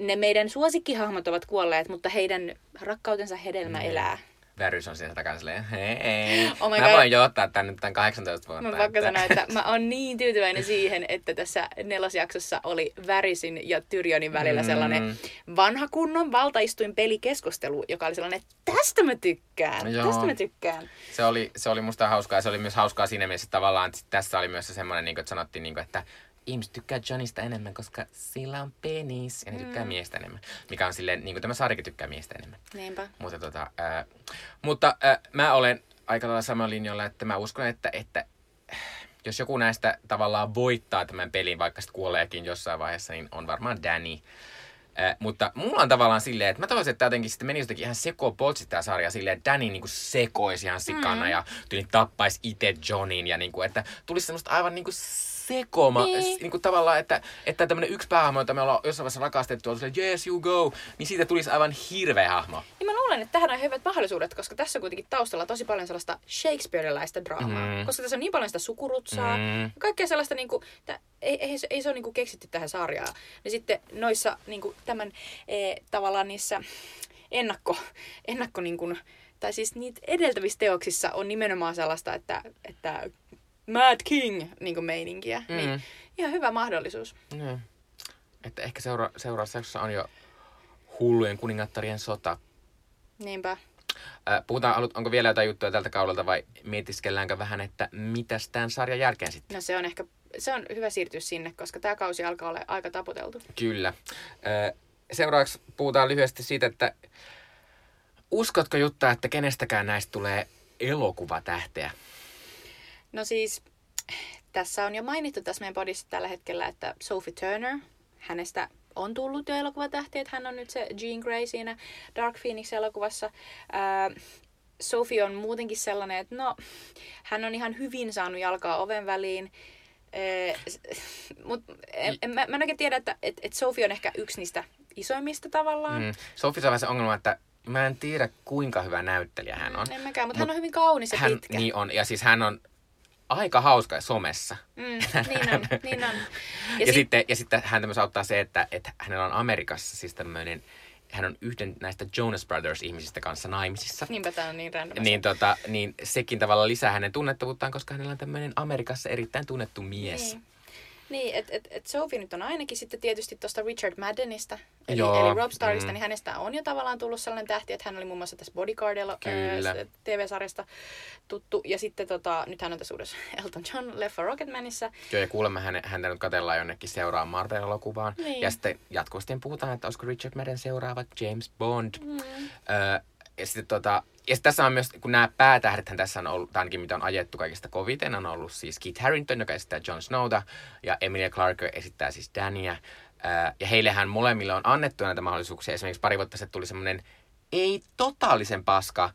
ne meidän suosikkihahmot ovat kuolleet, mutta heidän rakkautensa hedelmä Niin. elää. Värys on siellä takana silleen, hei, Oh my mä God. voin jo ottaa tän nyt tän 18 vuotta. Mä pakko sanoa, että mä oon niin tyytyväinen siihen, että tässä nelosjaksossa oli Värisin ja Tyrionin välillä Mm. sellainen vanha kunnon valtaistuin pelikeskustelu, joka oli sellainen, että tästä mä tykkään, Joo. tästä mä tykkään. Se oli, se oli musta hauskaa. Se oli myös hauskaa siinä mielessä että tavallaan, että tässä oli myös se semmoinen, niin kuin, että sanottiin, niin kuin, että ihmiset tykkää Johnista enemmän, koska sillä on penis ja ne tykkää Mm. miestä enemmän. Mikä on silleen, niin kuin tämä sarjakin tykkää miestä enemmän. Niinpä. Mutta, tota, ää, mutta ää, mä olen aika lailla samalla linjalla, että mä uskon, että, että äh, jos joku näistä tavallaan voittaa tämän pelin, vaikka sitten kuoleekin jossain vaiheessa, niin on varmaan Danny. Äh, mutta mulla on tavallaan silleen, että mä toivoisin, että jotenkin sitten menisi jotenkin ihan sekopoltsi tää sarja silleen, että Danny niinku sekoisi ihan sikana mm. ja tyyli tappaisi itse Johnin ja niinku, että tulisi semmoista aivan niinku sekoma, Niin. niin. niinku tavallaan, että, että tämmönen yksi päähahmo, jota me ollaan jossain vaiheessa rakastettu, on silleen, yes you go, niin siitä tulisi aivan hirveä hahmo. Niin mä luulen, että tähän on hyvät mahdollisuudet, koska tässä on kuitenkin taustalla tosi paljon sellaista Shakespeareläistä draamaa. Mm. Koska tässä on niin paljon sitä sukurutsaa, Mm. mm. kaikkea sellaista, niin kuin, tää, ei, ei, se- ei se ole niin kuin keksitty tähän sarjaan. Ja sitten noissa niin kuin, tämän e, tavallaan niissä ennakko, ennakko niin kuin, tai siis niitä edeltävissä teoksissa on nimenomaan sellaista, että, että Mad King niin kuin meininkiä. Mm. Niin Mm. ihan hyvä mahdollisuus. Niin. Että ehkä seura- seuraavassa jaksossa on jo hullujen kuningattarien sota. Niinpä. Äh, puhutaan, onko vielä jotain juttuja tältä kaudelta vai mietiskelläänkö vähän, että mitäs tämän sarjan jälkeen sitten? No se on ehkä se on hyvä siirtyä sinne, koska tämä kausi alkaa olla aika taputeltu. Kyllä. Äh, seuraavaksi puhutaan lyhyesti siitä, että uskotko Jutta, että kenestäkään näistä tulee elokuvatähteä? No siis, tässä on jo mainittu tässä meidän podissa tällä hetkellä, että Sophie Turner, hänestä on tullut jo elokuvatähti, että hän on nyt se Jean Grey siinä Dark Phoenix-elokuvassa. Ää, Sophie on muutenkin sellainen, että no, hän on ihan hyvin saanut jalkaa oven väliin. Mutta en, en, mä, mä en oikein tiedä, että et, et Sophie on ehkä yksi niistä isoimmista tavallaan. Mm. Sofi on se ongelma, että mä en tiedä kuinka hyvä näyttelijä hän on. En mäkään, mutta Mut hän on hyvin kaunis ja hän, pitkä. niin on, ja siis hän on aika hauska somessa. Mm, niin on, niin on. Ja, ja, sit- sitten, ja sitten häntä myös auttaa se, että, että hänellä on Amerikassa siis tämmöinen, hän on yhden näistä Jonas Brothers-ihmisistä kanssa naimisissa. Niinpä tämä on niin random. Niin, tota, niin sekin tavalla lisää hänen tunnettavuuttaan, koska hänellä on tämmöinen Amerikassa erittäin tunnettu mies. Niin, niin että et, et Sophie nyt on ainakin sitten tietysti tuosta Richard Maddenista, eli, Joo, eli Rob Starista, mm. niin hänestä on jo tavallaan tullut sellainen tähti, että hän oli muun muassa tässä Bodyguardilla TV-sarjasta tuttu. Ja sitten tota, nyt hän on tässä uudessa Elton John Leffa Rocketmanissa. Joo, ja kuulemma häne, häntä nyt katellaan jonnekin seuraamaan Marvel-elokuvaan. Niin. Ja sitten jatkuvasti puhutaan, että olisiko Richard Madden seuraava James Bond. Mm. Öö, ja sitten tota, ja tässä on myös, kun nämä päätähdethän tässä on ollut, ainakin mitä on ajettu kaikista koviten, on ollut siis Kit Harington, joka esittää Jon Snowta, ja Emilia Clarke esittää siis Dania. Öö, ja heillehän molemmille on annettu näitä mahdollisuuksia. Esimerkiksi pari vuotta sitten tuli semmoinen ei totaalisen paska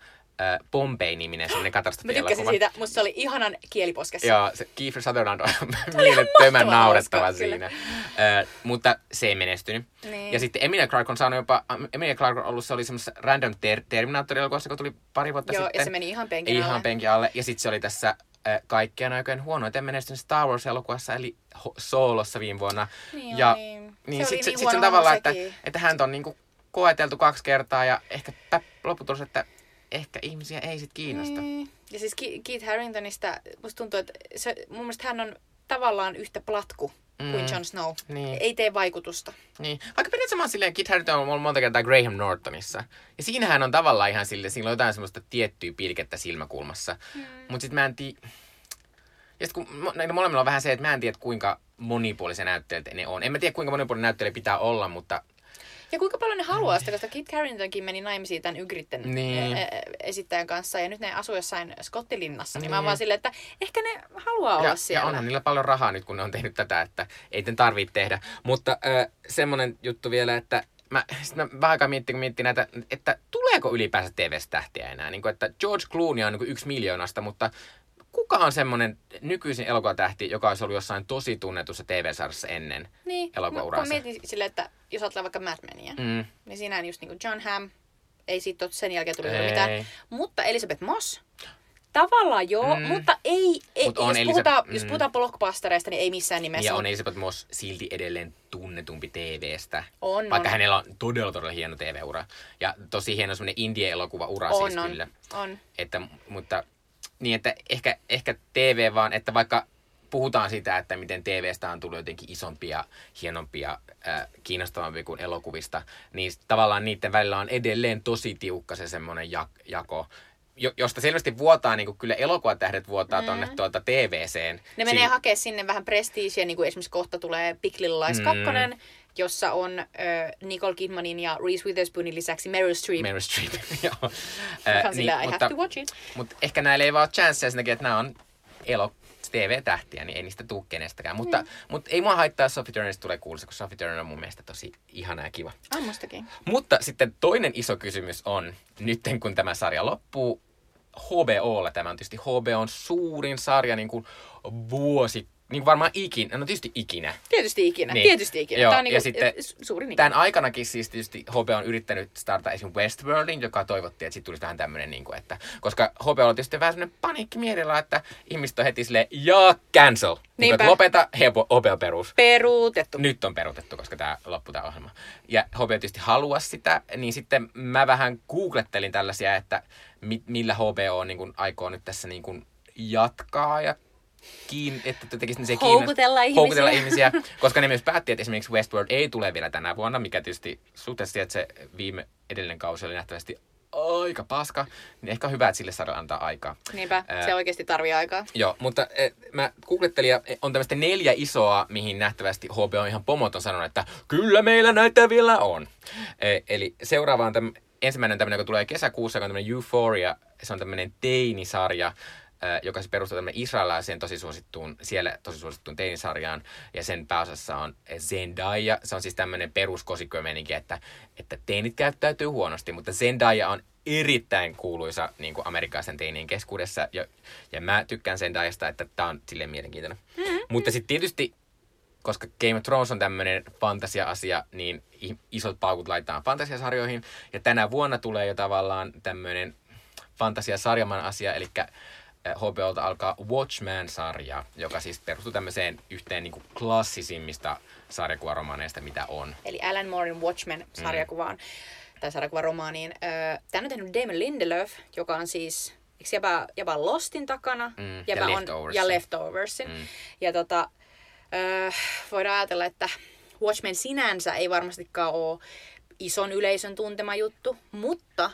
Bombay-niminen semmoinen Mä katastrofielokuva. tykkäsin siitä, musta se oli ihanan kieliposkessa. Joo, se Kiefer Sutherland on mielettömän naurettava hauska, siinä. Ö, mutta se ei menestynyt. Niin. Ja sitten Emilia Clarke on saanut jopa, Emilia Clarke on ollut, se oli semmoisessa random ter- Terminator-elokuvassa, kun tuli pari vuotta Joo, sitten. ja se meni ihan penkin Ihan alle. penkin alle. Ja sitten se oli tässä äh, kaikkien aikojen huonoiten menestynyt Star Wars-elokuvassa, eli Ho- Soolossa viime vuonna. Niin ja oli. niin Se sit, niin sit, sit huono sen tavalla, hahmo että, että häntä on niinku koeteltu kaksi kertaa ja ehkä lopputulos, että ehkä ihmisiä ei sit kiinnosta. Mm. Ja siis Ke- Keith Harringtonista musta tuntuu, että se, mun mielestä hän on tavallaan yhtä platku mm. kuin Jon Snow. Niin. Ei tee vaikutusta. Niin. Vaikka periaatteessa mä oon silleen, Kit Harington on ollut monta kertaa Graham Nortonissa. Ja siinähän on tavallaan ihan sille, siinä on jotain semmoista tiettyä pilkettä silmäkulmassa. Mm. Mut sit mä en tiedä... Ja sit kun mo- näillä molemmilla on vähän se, että mä en tiedä kuinka monipuolisia näyttelijöitä ne on. En mä tiedä kuinka monipuolinen näyttelijä pitää olla, mutta Ja kuinka paljon ne haluaa sitä, koska Kit Harringtonkin meni naimisiin tämän Ygritten Niin. esittäjän kanssa ja nyt ne asuu jossain Skottilinnassa. Niin, mä oon Niin. vaan silleen, että ehkä ne haluaa olla ja, siellä. ja onhan niillä paljon rahaa nyt, kun ne on tehnyt tätä, että ei ne tarvitse tehdä. Mutta äh, semmonen juttu vielä, että mä, sit mä vähän aikaa miettin, kun miettin näitä, että tuleeko ylipäänsä TV-tähtiä enää. Niin kuin, että George Clooney on niin kuin yksi miljoonasta, mutta kuka on semmonen nykyisin elokuvatähti, joka olisi ollut jossain tosi tunnetussa TV-sarjassa ennen niin, mä, kun elokuvauransa? mietin silleen, että jos ajatellaan vaikka Mad Menia, Mm. niin siinä on just niin kuin John Hamm, ei siitä ole sen jälkeen tullut Ei. mitään, mutta Elisabeth Moss, tavallaan joo, Mm. mutta ei, ei Mut on jos, Elisa- puhutaan, mm. jos puhutaan blockbustereista, niin ei missään nimessä. Ja on Elisabeth Moss silti edelleen tunnetumpi TVstä. On, Vaikka on. hänellä on todella, todella hieno TV-ura. Ja tosi hieno semmoinen indie-elokuva-ura on, siis on, kyllä. on. Että, mutta niin, että ehkä, ehkä TV vaan, että vaikka puhutaan sitä, että miten TVstä on tullut jotenkin isompia, hienompia, äh, kiinnostavampia kuin elokuvista, niin tavallaan niiden välillä on edelleen tosi tiukka se semmoinen jak- jako, jo, josta selvästi vuotaa, niin kuin kyllä elokuvatähdet vuotaa mm. tonne tuota TVCen. Ne menee hakea sinne vähän prestiisiä, niin kuin esimerkiksi kohta tulee Big Little Lies Mm. 2, jossa on äh, Nicole Kidmanin ja Reese Witherspoonin lisäksi Meryl Streep. Meryl Streep, joo. Äh, sillä, I mutta, have to watch it. mutta ehkä näillä ei vaan ole chanceja sen takia, että nämä on elo, TV-tähtiä, niin ei niistä tule kenestäkään. Mutta, Mm. mutta ei mua haittaa, jos Sophie Turnerista tulee kuuluisa, koska Sophie Turner on mun mielestä tosi ihana ja kiva. Ai mustakin. Mutta sitten toinen iso kysymys on, nyt kun tämä sarja loppuu, HBOlla tämä on tietysti HBOn suurin sarja niin kuin vuosi, niin kuin varmaan ikinä, no tietysti ikinä. Tietysti ikinä, Niin. tietysti ikinä. Joo, Tämä on niin ja kuin, sitten su- suurin ikinä. Tämän aikanakin siis tietysti HBO on yrittänyt starta esim. Westworldin, joka toivottiin, että siitä tulisi vähän tämmöinen, niin kuin, että, koska HBO on tietysti vähän semmoinen paniikki mielellä, että ihmiset on heti silleen, ja cancel. Niin että lopeta HBO perus. Peruutettu. Nyt on peruutettu, koska tämä loppui tämä ohjelma. Ja HBO tietysti haluaisi sitä, niin sitten mä vähän googlettelin tällaisia, että mi- millä HBO niin kuin aikoo nyt tässä niin kuin jatkaa ja kiin, että tekisi se Houkutella ihmisiä. houkutella ihmisiä, koska ne myös päätti, että esimerkiksi Westworld ei tule vielä tänä vuonna, mikä tietysti suhteessa että se viime edellinen kausi oli nähtävästi aika paska, niin ehkä on hyvä, että sille saadaan antaa aikaa. Niinpä, Ää, se oikeasti tarvii aikaa. Joo, mutta eh, mä googlettelin ja on tämmöistä neljä isoa, mihin nähtävästi HBO ihan pomot on sanonut, että kyllä meillä näitä vielä on. Eh, eli seuraava on täm, ensimmäinen tämmöinen, joka tulee kesäkuussa, joka on tämmöinen Euphoria. Se on tämmöinen teinisarja, joka siis perustuu tämmöinen israelilaiseen tosi suosittuun, siellä tosi suosittuun teinisarjaan. Ja sen pääosassa on Zendaya. Se on siis tämmöinen peruskosikkomeininki, että, että teinit käyttäytyy huonosti, mutta Zendaya on erittäin kuuluisa niin kuin amerikkalaisen teinien keskuudessa. Ja, ja mä tykkään Zendayasta, että tää on silleen mielenkiintoinen. Mm-hmm. Mutta sitten tietysti, koska Game of Thrones on tämmöinen fantasia-asia, niin isot paukut laitetaan fantasiasarjoihin. Ja tänä vuonna tulee jo tavallaan tämmöinen fantasiasarjaman asia, eli HBOlta alkaa Watchmen-sarja, joka siis perustuu tämmöiseen yhteen niin kuin klassisimmista sarjakuvaromaaneista, mitä on. Eli Alan Moorein Watchmen-sarjakuvaan, tai sarjakuvaromaaniin. Tän on tehnyt Damon Lindelöf, joka on siis, eikö jäbä, jäbä Lostin takana? Mm, ja jäbä on, Leftoversin. ja Leftoversin. Mm. Ja tota, öö, voidaan ajatella, että Watchmen sinänsä ei varmastikaan ole ison yleisön tuntema juttu, mutta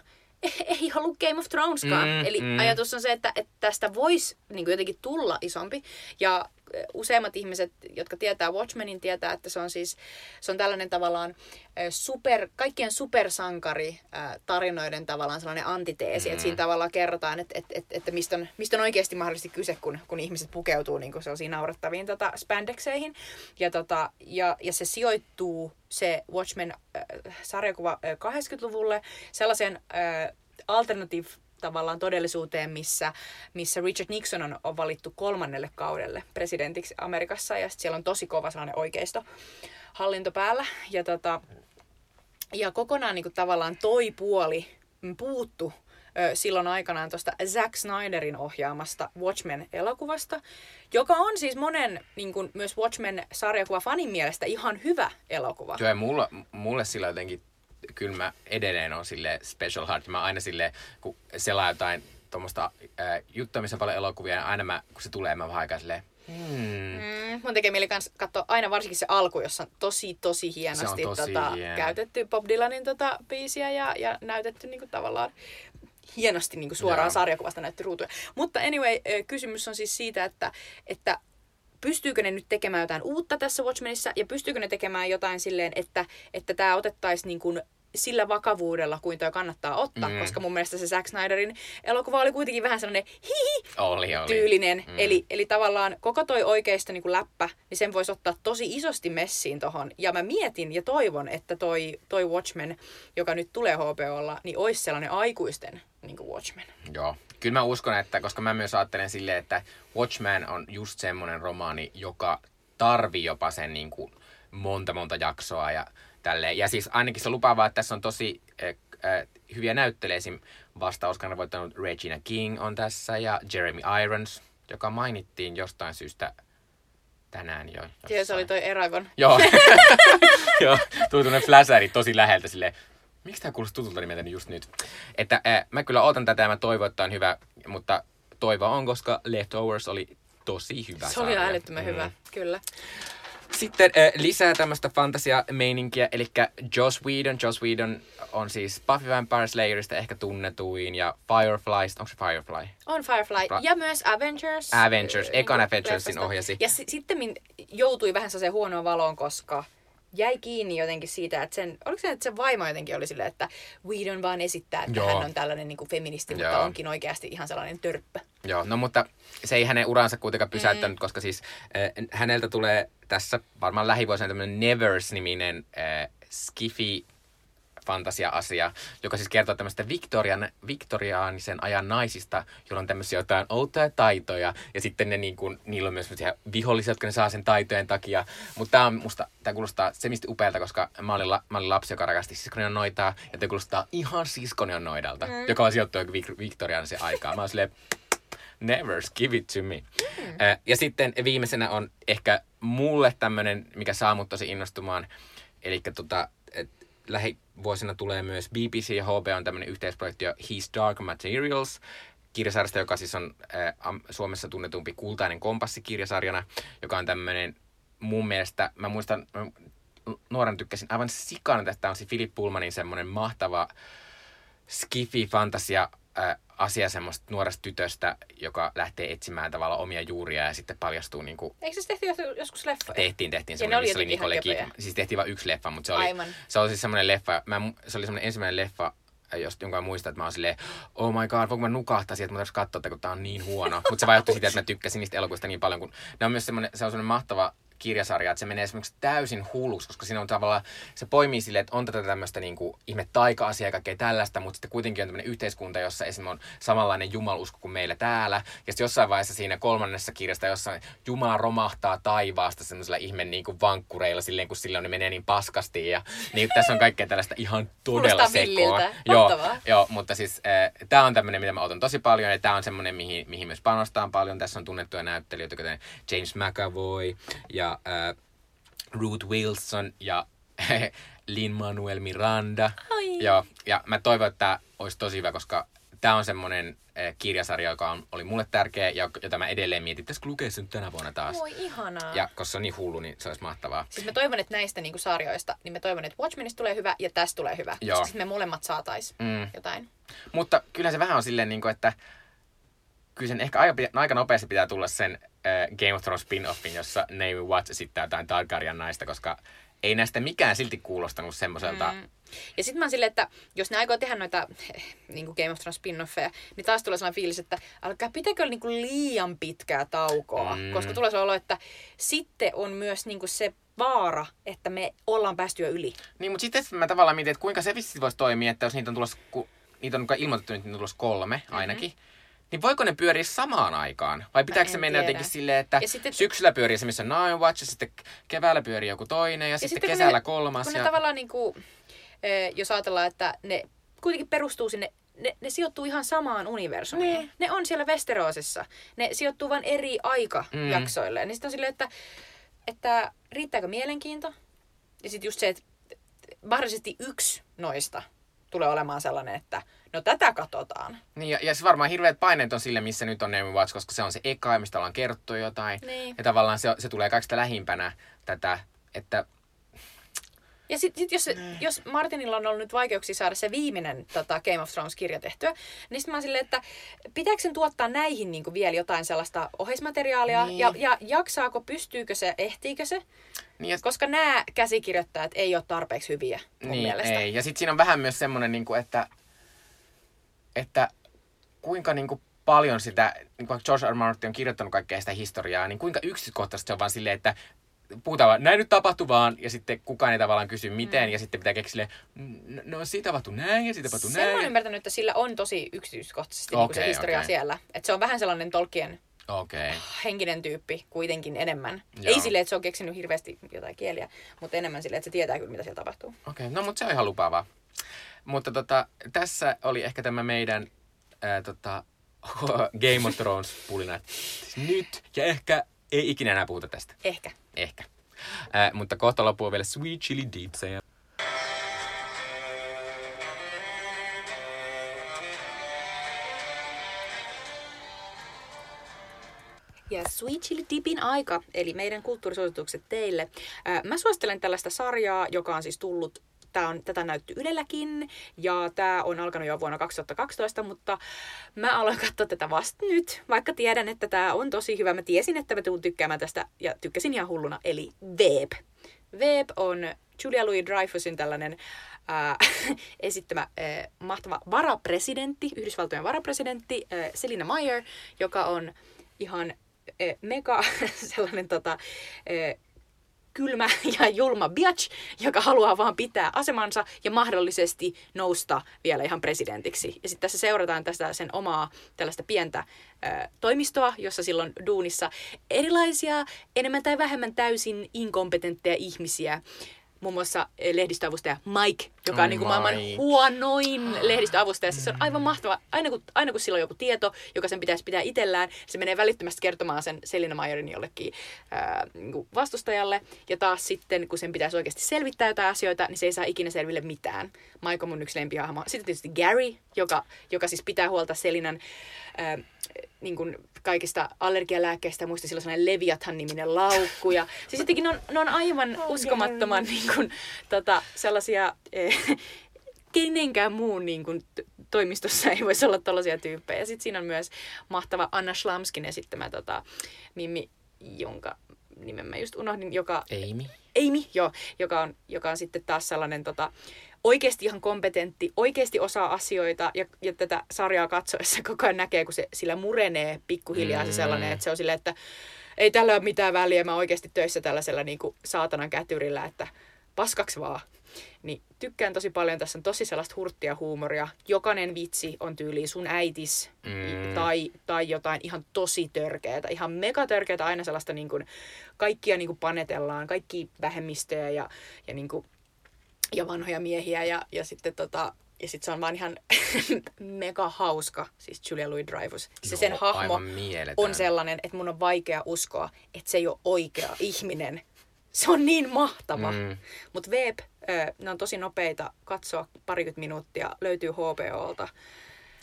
ei ollut Game of Throneskaan. Mm, Eli mm. ajatus on se, että, että tästä voisi niin jotenkin tulla isompi. Ja useimmat ihmiset, jotka tietää Watchmenin, tietää, että se on siis se on tällainen tavallaan super, kaikkien supersankari tarinoiden tavallaan sellainen antiteesi. Mm. Että siinä tavallaan kerrotaan, että, että, että, että mistä, on, mistä on oikeasti mahdollisesti kyse, kun, kun ihmiset pukeutuu niin sellaisiin naurettaviin tota, spandekseihin. Ja, tota, ja, ja se sijoittuu se Watchmen-sarjakuva 80-luvulle sellaisen äh, alternative tavallaan todellisuuteen, missä, missä Richard Nixon on, on valittu kolmannelle kaudelle presidentiksi Amerikassa ja siellä on tosi kova sellainen oikeisto hallinto päällä ja, tota, ja kokonaan niin kuin, tavallaan toi puoli puuttu silloin aikanaan tuosta Zack Snyderin ohjaamasta Watchmen-elokuvasta, joka on siis monen niin kuin, myös Watchmen-sarjakuva fanin mielestä ihan hyvä elokuva. Joo, ja mulla, mulle sillä jotenkin kyllä mä edelleen on sille special heart. Mä aina sille, kun selaa jotain tuommoista äh, juttua, missä on paljon elokuvia, ja aina mä, kun se tulee, mä vähän aikaa silleen, hmm. Mm, mun tekee mieli kans katsoa aina varsinkin se alku, jossa on tosi tosi hienosti Se on tosi tota, hieno. käytetty Bob Dylanin tota, biisiä ja, ja näytetty niinku, tavallaan hienosti niinku, suoraan Joo. sarjakuvasta näytetty ruutuja. Mutta anyway, kysymys on siis siitä, että, että pystyykö ne nyt tekemään jotain uutta tässä Watchmenissa ja pystyykö ne tekemään jotain silleen, että että tämä otettaisiin niin kuin sillä vakavuudella, kuin toi kannattaa ottaa, Mm. koska mun mielestä se Zack Snyderin elokuva oli kuitenkin vähän sellainen hihi Oli, oli. tyylinen. Mm. Eli, eli tavallaan koko toi oikeisto niin läppä, niin sen voisi ottaa tosi isosti messiin tohon. Ja mä mietin ja toivon, että toi, toi Watchmen, joka nyt tulee HBOlla, niin olisi sellainen aikuisten niin Watchmen. Joo. Kyllä mä uskon, että koska mä myös ajattelen silleen, että Watchman on just semmoinen romaani, joka tarvii jopa sen niin kuin monta monta jaksoa ja tälleen. Ja siis ainakin se lupaavaa, että tässä on tosi äh, hyviä näyttelijä. Esim. vasta Oscarin voittanut Regina King on tässä ja Jeremy Irons, joka mainittiin jostain syystä tänään jo. Tiedä, se oli toi Eragon. Joo. Joo, tuli tuonne fläsäri tosi läheltä silleen, miksi tämä kuulosti tutulta nimeltäni just nyt? Että äh, mä kyllä odotan tätä ja mä toivon, että on hyvä, mutta toivo on, koska Leftovers oli tosi hyvä Se oli sarja. älyttömän Mm. hyvä, kyllä. Sitten äh, lisää tämmöistä fantasia-meininkiä, eli Joss Whedon. Joss Whedon on siis Buffy Vampire Slayerista ehkä tunnetuin ja Fireflysta. Onko se Firefly? On Firefly Ra- ja myös Avengers. Avengers, Ö, ekan niinku Avengersin ohjasi. Ja sitten joutui vähän sellaiseen huonoon valoon, koska jäi kiinni jotenkin siitä, että sen, oliko se, että sen vaimo jotenkin oli silleen, että Whedon vaan esittää, että Joo. hän on tällainen niin kuin feministi, mutta Joo. onkin oikeasti ihan sellainen törppö. Joo, no mutta se ei hänen uransa kuitenkaan pysäyttänyt, mm. koska siis äh, häneltä tulee tässä varmaan lähivuosina tämmöinen Nevers-niminen äh, skifi fantasia-asia, joka siis kertoo tämmöistä Victorian, viktoriaanisen ajan naisista, joilla on tämmöisiä jotain outoja taitoja, ja sitten ne niin kuin, niillä on myös vihollisia, jotka ne saa sen taitojen takia. Mutta tämä on musta, tämä kuulostaa semisti upealta, koska mä olin, la, mä olin lapsi, joka rakasti siskonion noitaa, ja tämä kuulostaa ihan siskonion noidalta, mm. joka on sijoittu Vik- viktoriaanisen aikaan. Mä oon silleen, Never give it to me. Mm. Ja sitten viimeisenä on ehkä mulle tämmönen, mikä saa mut tosi innostumaan. Eli tota, lähivuosina tulee myös BBC ja HB on tämmönen yhteisprojekti His Dark Materials kirjasarjasta, joka siis on am- Suomessa tunnetumpi Kultainen kompassi kirjasarjana, joka on tämmönen mun mielestä, mä muistan, mä nuoren tykkäsin aivan sikana tästä on se Philip Pullmanin semmoinen mahtava skifi fantasia äh, asia semmoista nuoresta tytöstä, joka lähtee etsimään tavallaan omia juuria ja sitten paljastuu niin kuin Eikö se tehty jos- joskus leffoja? tehtiin, tehtiin Ja ne semmoinen, oli missä oli Nicole. Kidman. Siis tehtiin vain yksi leffa, mutta se oli, Aivan. se oli siis semmoinen leffa, mä, se oli semmoinen ensimmäinen leffa, jos, jonka mä muistan, että mä oon silleen, oh my god, voinko mä nukahtaa siihen, että mä tarvitsen katsoa, että kun tää on niin huono. Mutta se vaikutti siitä, että mä tykkäsin niistä elokuvista niin paljon, kun ne on myös semmoinen, se on semmoinen mahtava kirjasarja, että se menee esimerkiksi täysin hulluksi, koska siinä on tavallaan, se poimii silleen, että on tätä tämmöistä niin kuin, ihme taika-asiaa ja kaikkea tällaista, mutta sitten kuitenkin on tämmöinen yhteiskunta, jossa esimerkiksi on samanlainen jumalusko kuin meillä täällä. Ja sitten jossain vaiheessa siinä kolmannessa kirjasta, jossa Jumala romahtaa taivaasta semmoisilla ihme niin kuin vankkureilla silleen, kun silloin ne menee niin paskasti. Ja niin tässä on kaikkea tällaista ihan todella sekoa. Joo, joo, mutta siis äh, tämä on tämmöinen, mitä mä otan tosi paljon, ja tämä on semmoinen, mihin, mihin myös panostaan paljon. Tässä on tunnettuja näyttelijöitä, kuten James McAvoy ja äh, Ruth Wilson ja Lin-Manuel Miranda. Ai. Joo, ja mä toivon, että tämä olisi tosi hyvä, koska tämä on semmoinen äh, kirjasarja, joka on, oli mulle tärkeä, ja jota mä edelleen mietin, pitäisikö lukea sen tänä vuonna taas. Voi ihanaa. Ja koska se on niin hullu, niin se olisi mahtavaa. Siis mä toivon, että näistä niinku sarjoista, niin mä toivon, että Watchmenista tulee hyvä ja tästä tulee hyvä. Joo. Koska sit me molemmat saatais Mm. jotain. Mutta kyllä se vähän on silleen, niin kuin, että kyllä sen ehkä aika, aika nopeasti pitää tulla sen äh, Game of Thrones spin-offin, jossa Naomi Watts esittää jotain Targaryen naista, koska ei näistä mikään silti kuulostanut semmoiselta... Mm. Ja sitten mä oon silleen, että jos ne aikoo tehdä noita niin kuin Game of Thrones spin-offeja, niin taas tulee sellainen fiilis, että alkaa pitäkö niin kuin liian pitkää taukoa. Mm. Koska tulee se olo, että sitten on myös niin kuin se vaara, että me ollaan päästy jo yli. Niin, mutta sitten mä tavallaan mietin, että kuinka se vissi voisi toimia, että jos niitä on tulossa, ku, niitä on kai ilmoitettu, että niitä on tulossa kolme ainakin, mm-hmm. Niin voiko ne pyöriä samaan aikaan? Vai pitääkö se mennä tiedä. jotenkin silleen, että Ja sitten- syksyllä pyörii se, missä on Nine Watch, ja sitten keväällä pyörii joku toinen, ja, ja sitten, kesällä ne, kolmas. Kun ja... ne tavallaan niin kuin, jos ajatellaan, että ne kuitenkin perustuu sinne, ne, ne sijoittuu ihan samaan universumiin. Niin. Ne on siellä Westerosissa. Ne sijoittuu vain eri aikajaksoille. Mm. Niin sitten on silleen, että, että riittääkö mielenkiinto? Ja sitten just se, että mahdollisesti yksi noista tulee olemaan sellainen, että no tätä katsotaan. Niin, ja, ja se varmaan hirveät paineet on sille, missä nyt on Naomi Watts, koska se on se eka, mistä ollaan kerrottu jotain. Niin. Ja tavallaan se, se tulee kaikista lähimpänä tätä, että Ja sitten sit jos, se, jos Martinilla on ollut nyt vaikeuksia saada se viimeinen tota Game of Thrones-kirja tehtyä, niin sitten mä silleen, että pitääkö sen tuottaa näihin niin vielä jotain sellaista oheismateriaalia, Niin. ja, ja jaksaako, pystyykö se, ehtiikö se, niin, ja, koska nämä käsikirjoittajat ei ole tarpeeksi hyviä mun niin mielestä. ei. Ja sitten siinä on vähän myös semmoinen, niin kuin, että, että kuinka niin kuin paljon sitä, niin kuin George R. Martin on kirjoittanut kaikkea sitä historiaa, niin kuinka yksityiskohtaisesti se on vaan silleen, että puhutaan vaan, näin nyt tapahtui vaan, ja sitten kukaan ei tavallaan kysy miten, mm. ja sitten pitää keksiä silleen, "Mm, no siitä tapahtui näin, ja siitä tapahtui Sen oon näin. ymmärtänyt, että sillä on tosi yksityiskohtaisesti okay, niin se historia okei. siellä. Että se on vähän sellainen Tolkien. Okay. henkinen tyyppi kuitenkin enemmän. Joo. Ei silleen, että se on keksinyt hirveästi jotain kieliä, mutta enemmän silleen, että se tietää kyllä, mitä siellä tapahtuu. Okei, no mutta se on ihan lupaavaa. Mutta tota, tässä oli ehkä tämä meidän ää, tota, Game of Thrones pulina. Siis nyt ja ehkä ei ikinä enää puhuta tästä. Ehkä. Ehkä. Ää, mutta kohta loppuu vielä Sweet Chili Deepsejä. Ja Sweet Chili Dipin aika, eli meidän kulttuurisuositukset teille. Ää, Mä suosittelen tällaista sarjaa, joka on siis tullut Tää on, tätä näytty Ylelläkin ja tämä on alkanut jo vuonna 2012, mutta mä aloin katsoa tätä vasta nyt, vaikka tiedän, että tämä on tosi hyvä. Mä tiesin, että mä tuun tykkäämään tästä ja tykkäsin ihan hulluna, eli Veep. Veep on Julia Louis-Dreyfusin tällainen ää, esittämä ää, mahtava varapresidentti, Yhdysvaltojen varapresidentti ää, Selina Meyer, joka on ihan ää, mega sellainen tota, ää, kylmä ja julma biatch, joka haluaa vaan pitää asemansa ja mahdollisesti nousta vielä ihan presidentiksi. Ja sitten tässä seurataan tästä sen omaa tällaista pientä ö, toimistoa, jossa silloin duunissa erilaisia enemmän tai vähemmän täysin inkompetentteja ihmisiä. Muun muassa eh, lehdistöavustaja Mike, joka on niin kuin maailman huonoin lehdistöavustaja. Siis se on aivan mahtava. Aina kun, aina kun sillä on joku tieto, joka sen pitäisi pitää itsellään, se menee välittömästi kertomaan sen Selina Mayerin jollekin ää, niin kuin vastustajalle. Ja taas sitten, kun sen pitäisi oikeasti selvittää jotain asioita, niin se ei saa ikinä selville mitään. Mike on mun yksi lempihahmo. Sitten tietysti Gary, joka, joka siis pitää huolta Selinan ää, niin kuin kaikista allergialääkkeistä ja muista sillä on sellainen Leviathan-niminen laukku. Ja, siis jotenkin ne on, ne on aivan uskomattoman niin kuin, tota, sellaisia... Eh, kenenkään muun niin kuin, toimistossa ei voisi olla tällaisia tyyppejä. Sitten siinä on myös mahtava Anna Schlamskin esittämä tota, Mimmi, jonka nimen mä just unohdin, joka Amy. Amy, joo, joka on, joka on sitten taas sellainen tota, oikeasti ihan kompetentti, oikeasti osaa asioita ja, ja tätä sarjaa katsoessa koko ajan näkee, kun se sillä murenee pikkuhiljaa se Mm. sellainen, että se on silleen, että ei tällä ole mitään väliä, mä oikeasti töissä tällaisella niin kuin saatanan kätyrillä, että paskaksi vaan. Niin tykkään tosi paljon, tässä on tosi sellaista hurttia huumoria. Jokainen vitsi on tyyliin sun äitis Mm. tai, tai jotain ihan tosi törkeätä, ihan megatörkeätä, aina sellaista niin kuin, kaikkia niin kuin panetellaan, kaikki vähemmistöjä ja, ja, niin kuin, ja vanhoja miehiä ja, ja sitten tota, ja sit se on vaan ihan mega hauska, siis Julia Louis-Dreyfus. Se sen Joo, hahmo aivan mieletön. on sellainen, että mun on vaikea uskoa, että se ei ole oikea ihminen. Se on niin mahtava. Mm. Mutta Veep, ö, ne on tosi nopeita katsoa parikymmentä minuuttia, löytyy HBOlta.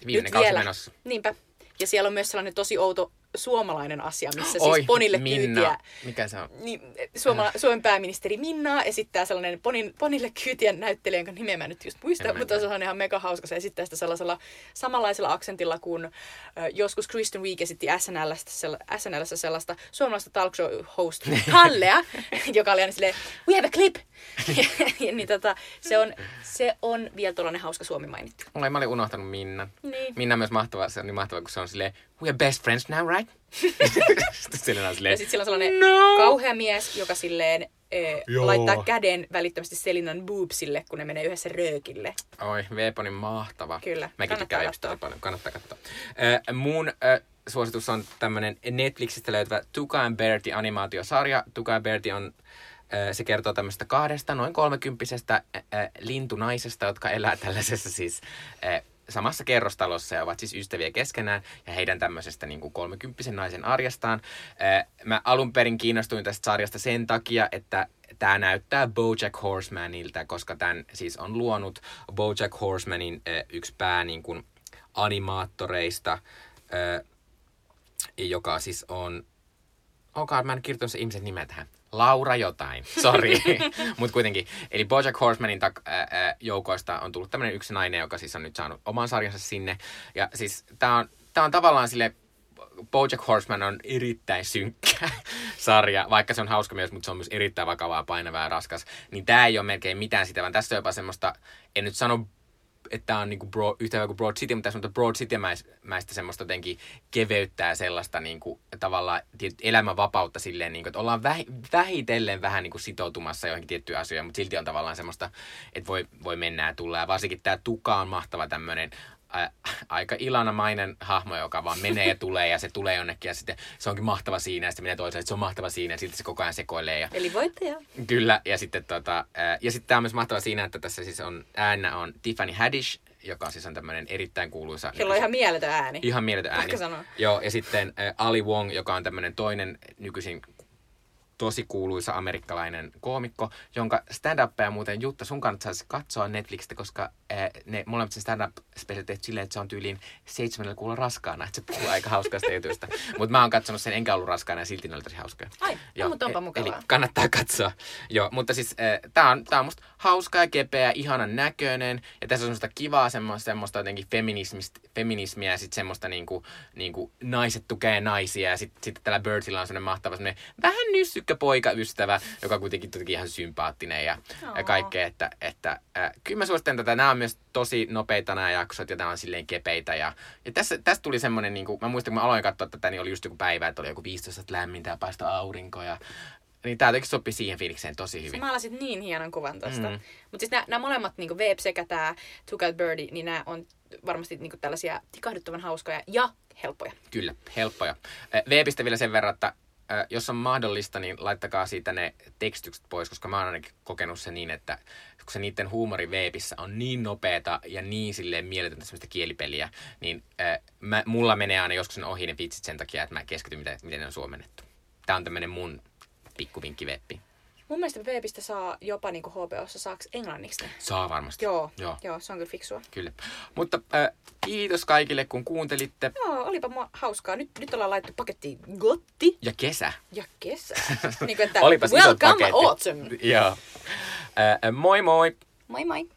Viimeinen kausi menossa. Niinpä. Ja siellä on myös sellainen tosi outo suomalainen asia, missä Oi, siis Ponille Minna. kyytiä. Mikä se on? Niin, Suomala, Suomen pääministeri Minna esittää sellainen ponin, Ponille kyytien näyttelijä, jonka nimeä mä nyt just muista, En mä mutta se on ihan mega hauska. Se esittää sitä sellaisella samanlaisella aksentilla kuin ö, joskus Kristen Wiig esitti SNLstä, SNLssä sellaista suomalaista talk show host Kallea, joka oli aina silleen, we have a clip. niin tota, se, on, se on vielä tuollainen hauska suomi mainittu. Oi, mä olin unohtanut Minnan. Niin. Minna on myös mahtava, se on niin mahtava, kun se on silleen, we are best friends now, right? Sitten siellä on silleen, Ja sitten sillä on sellainen No. kauhea mies, joka silleen Joo. laittaa käden välittömästi Selinan boobsille, kun ne menee yhdessä röökille. Oi, Veeponin mahtava. Kyllä, Mäkin kannattaa katsoa. tosi paljon, kannattaa katsoa. Äh, mun äh, suositus on tämmönen Netflixistä löytyvä Tuka and Bertie animaatiosarja. Tuka and Bertie on se kertoo tämmöistä kahdesta noin kolmekymppisestä äh, lintunaisesta, jotka elää tällaisessa siis äh, samassa kerrostalossa ja ovat siis ystäviä keskenään ja heidän tämmöisestä niin kuin 30 naisen arjestaan. Mä alun perin kiinnostuin tästä sarjasta sen takia, että tämä näyttää Bojack Horsemanilta, koska tämän siis on luonut Bojack Horsemanin yksi pää niin kuin animaattoreista, joka siis on... Onkaan, mä en kirjoittanut se ihmisen nimen tähän. Laura jotain, sorry. Mutta kuitenkin. Eli Bojack Horsemanin tak- ää, ää, joukoista on tullut tämmöinen yksi nainen, joka siis on nyt saanut oman sarjansa sinne. Ja siis tää on, tää on tavallaan sille Bojack Horseman on erittäin synkkä sarja, vaikka se on hauska myös, mutta se on myös erittäin vakavaa, painavaa ja raskas. Niin tämä ei ole melkein mitään sitä, vaan tässä on jopa semmoista, en nyt sano että tämä on niinku broad, yhtä hyvä kuin Broad City, mutta tässä on Broad City-mäistä semmoista jotenkin keveyttää sellaista niinku, tavallaan elämänvapautta silleen, niinku, että ollaan väh, vähitellen vähän niinku sitoutumassa johonkin tiettyyn asioihin, mutta silti on tavallaan semmoista, että voi, voi mennä ja tulla. Ja varsinkin tämä Tuka on mahtava tämmöinen aika ilanamainen hahmo, joka vaan menee ja tulee ja se tulee jonnekin ja sitten se onkin mahtava siinä ja sitten menee toiselle, että se on mahtava siinä ja silti se koko ajan sekoilee. Ja, Eli voittaja. Kyllä, ja sitten tota, ja sitten tämä on myös mahtava siinä, että tässä siis on äänä on Tiffany Haddish, joka siis on tämmöinen erittäin kuuluisa. Kello on ihan mieletön ääni. Ihan mieletön ääni. Joo, ja sitten Ali Wong, joka on tämmöinen toinen nykyisin tosi kuuluisa amerikkalainen koomikko, jonka stand-upia muuten Jutta sun kannattaisi katsoa Netflixistä, koska äh, ne molemmat sen stand-up tehty silleen, että se on tyyliin seitsemännellä kuulla raskaana, että se puhuu aika hauskasta jutusta. Mutta mä oon katsonut sen, enkä ollut raskaana ja silti ne oli tosi hauskoja. Ai, no, mutta onpa e- mukavaa. Eli kannattaa katsoa. Joo, mutta siis äh, tää on, tää on musta hauska ja kepeä, ihanan näköinen. Ja tässä on semmoista kivaa semmoista, semmoista jotenkin feminismiä ja sitten semmoista niinku, niinku naiset tukee naisia. Ja sitten sit tällä Birdsilla on semmoinen mahtava semmoinen vähän nyssykkä poikaystävä, joka kuitenkin toki ihan sympaattinen ja, ja kaikkea. Että, että äh, kyllä mä suosittelen tätä. Nämä on myös tosi nopeita nämä jaksot ja nämä on silleen kepeitä. Ja, ja tässä, tässä tuli semmoinen, niin kuin, mä muistan kun mä aloin katsoa tätä, niin oli just joku päivä, että oli joku 15 astetta lämmintä ja paistoi aurinko. Ja, niin tää jotenkin sopii siihen fiilikseen tosi Sä hyvin. maalasit niin hienon kuvan tosta. Mm. Mutta siis nämä molemmat, niinku Veep sekä tämä Took Out Birdie, niin nämä on varmasti niinku tällaisia tikahduttavan hauskoja ja helppoja. Kyllä, helppoja. V-pistä vielä sen verran, että äh, jos on mahdollista, niin laittakaa siitä ne tekstykset pois, koska mä oon ainakin kokenut se niin, että kun se niiden huumori veepissä on niin nopeeta ja niin silleen mieletöntä semmoista kielipeliä, niin äh, mä, mulla menee aina joskus ne ohi ne vitsit sen takia, että mä keskityn, miten, miten ne on suomennettu. Tää on tämmönen mun pikkuvinkki veppi. Mun mielestä Veepistä saa jopa niinku HBOssa saaks englanniksi ne. Saa varmasti. Joo, Joo. joo. se on kyllä fiksua. Kyllä. Mutta äh, kiitos kaikille, kun kuuntelitte. Joo, olipa mua hauskaa. Nyt, nyt ollaan laittu pakettiin gotti Ja kesä. ja kesä. niin kuin, että Olipas welcome autumn. Joo. Äh, moi moi! Moi moi.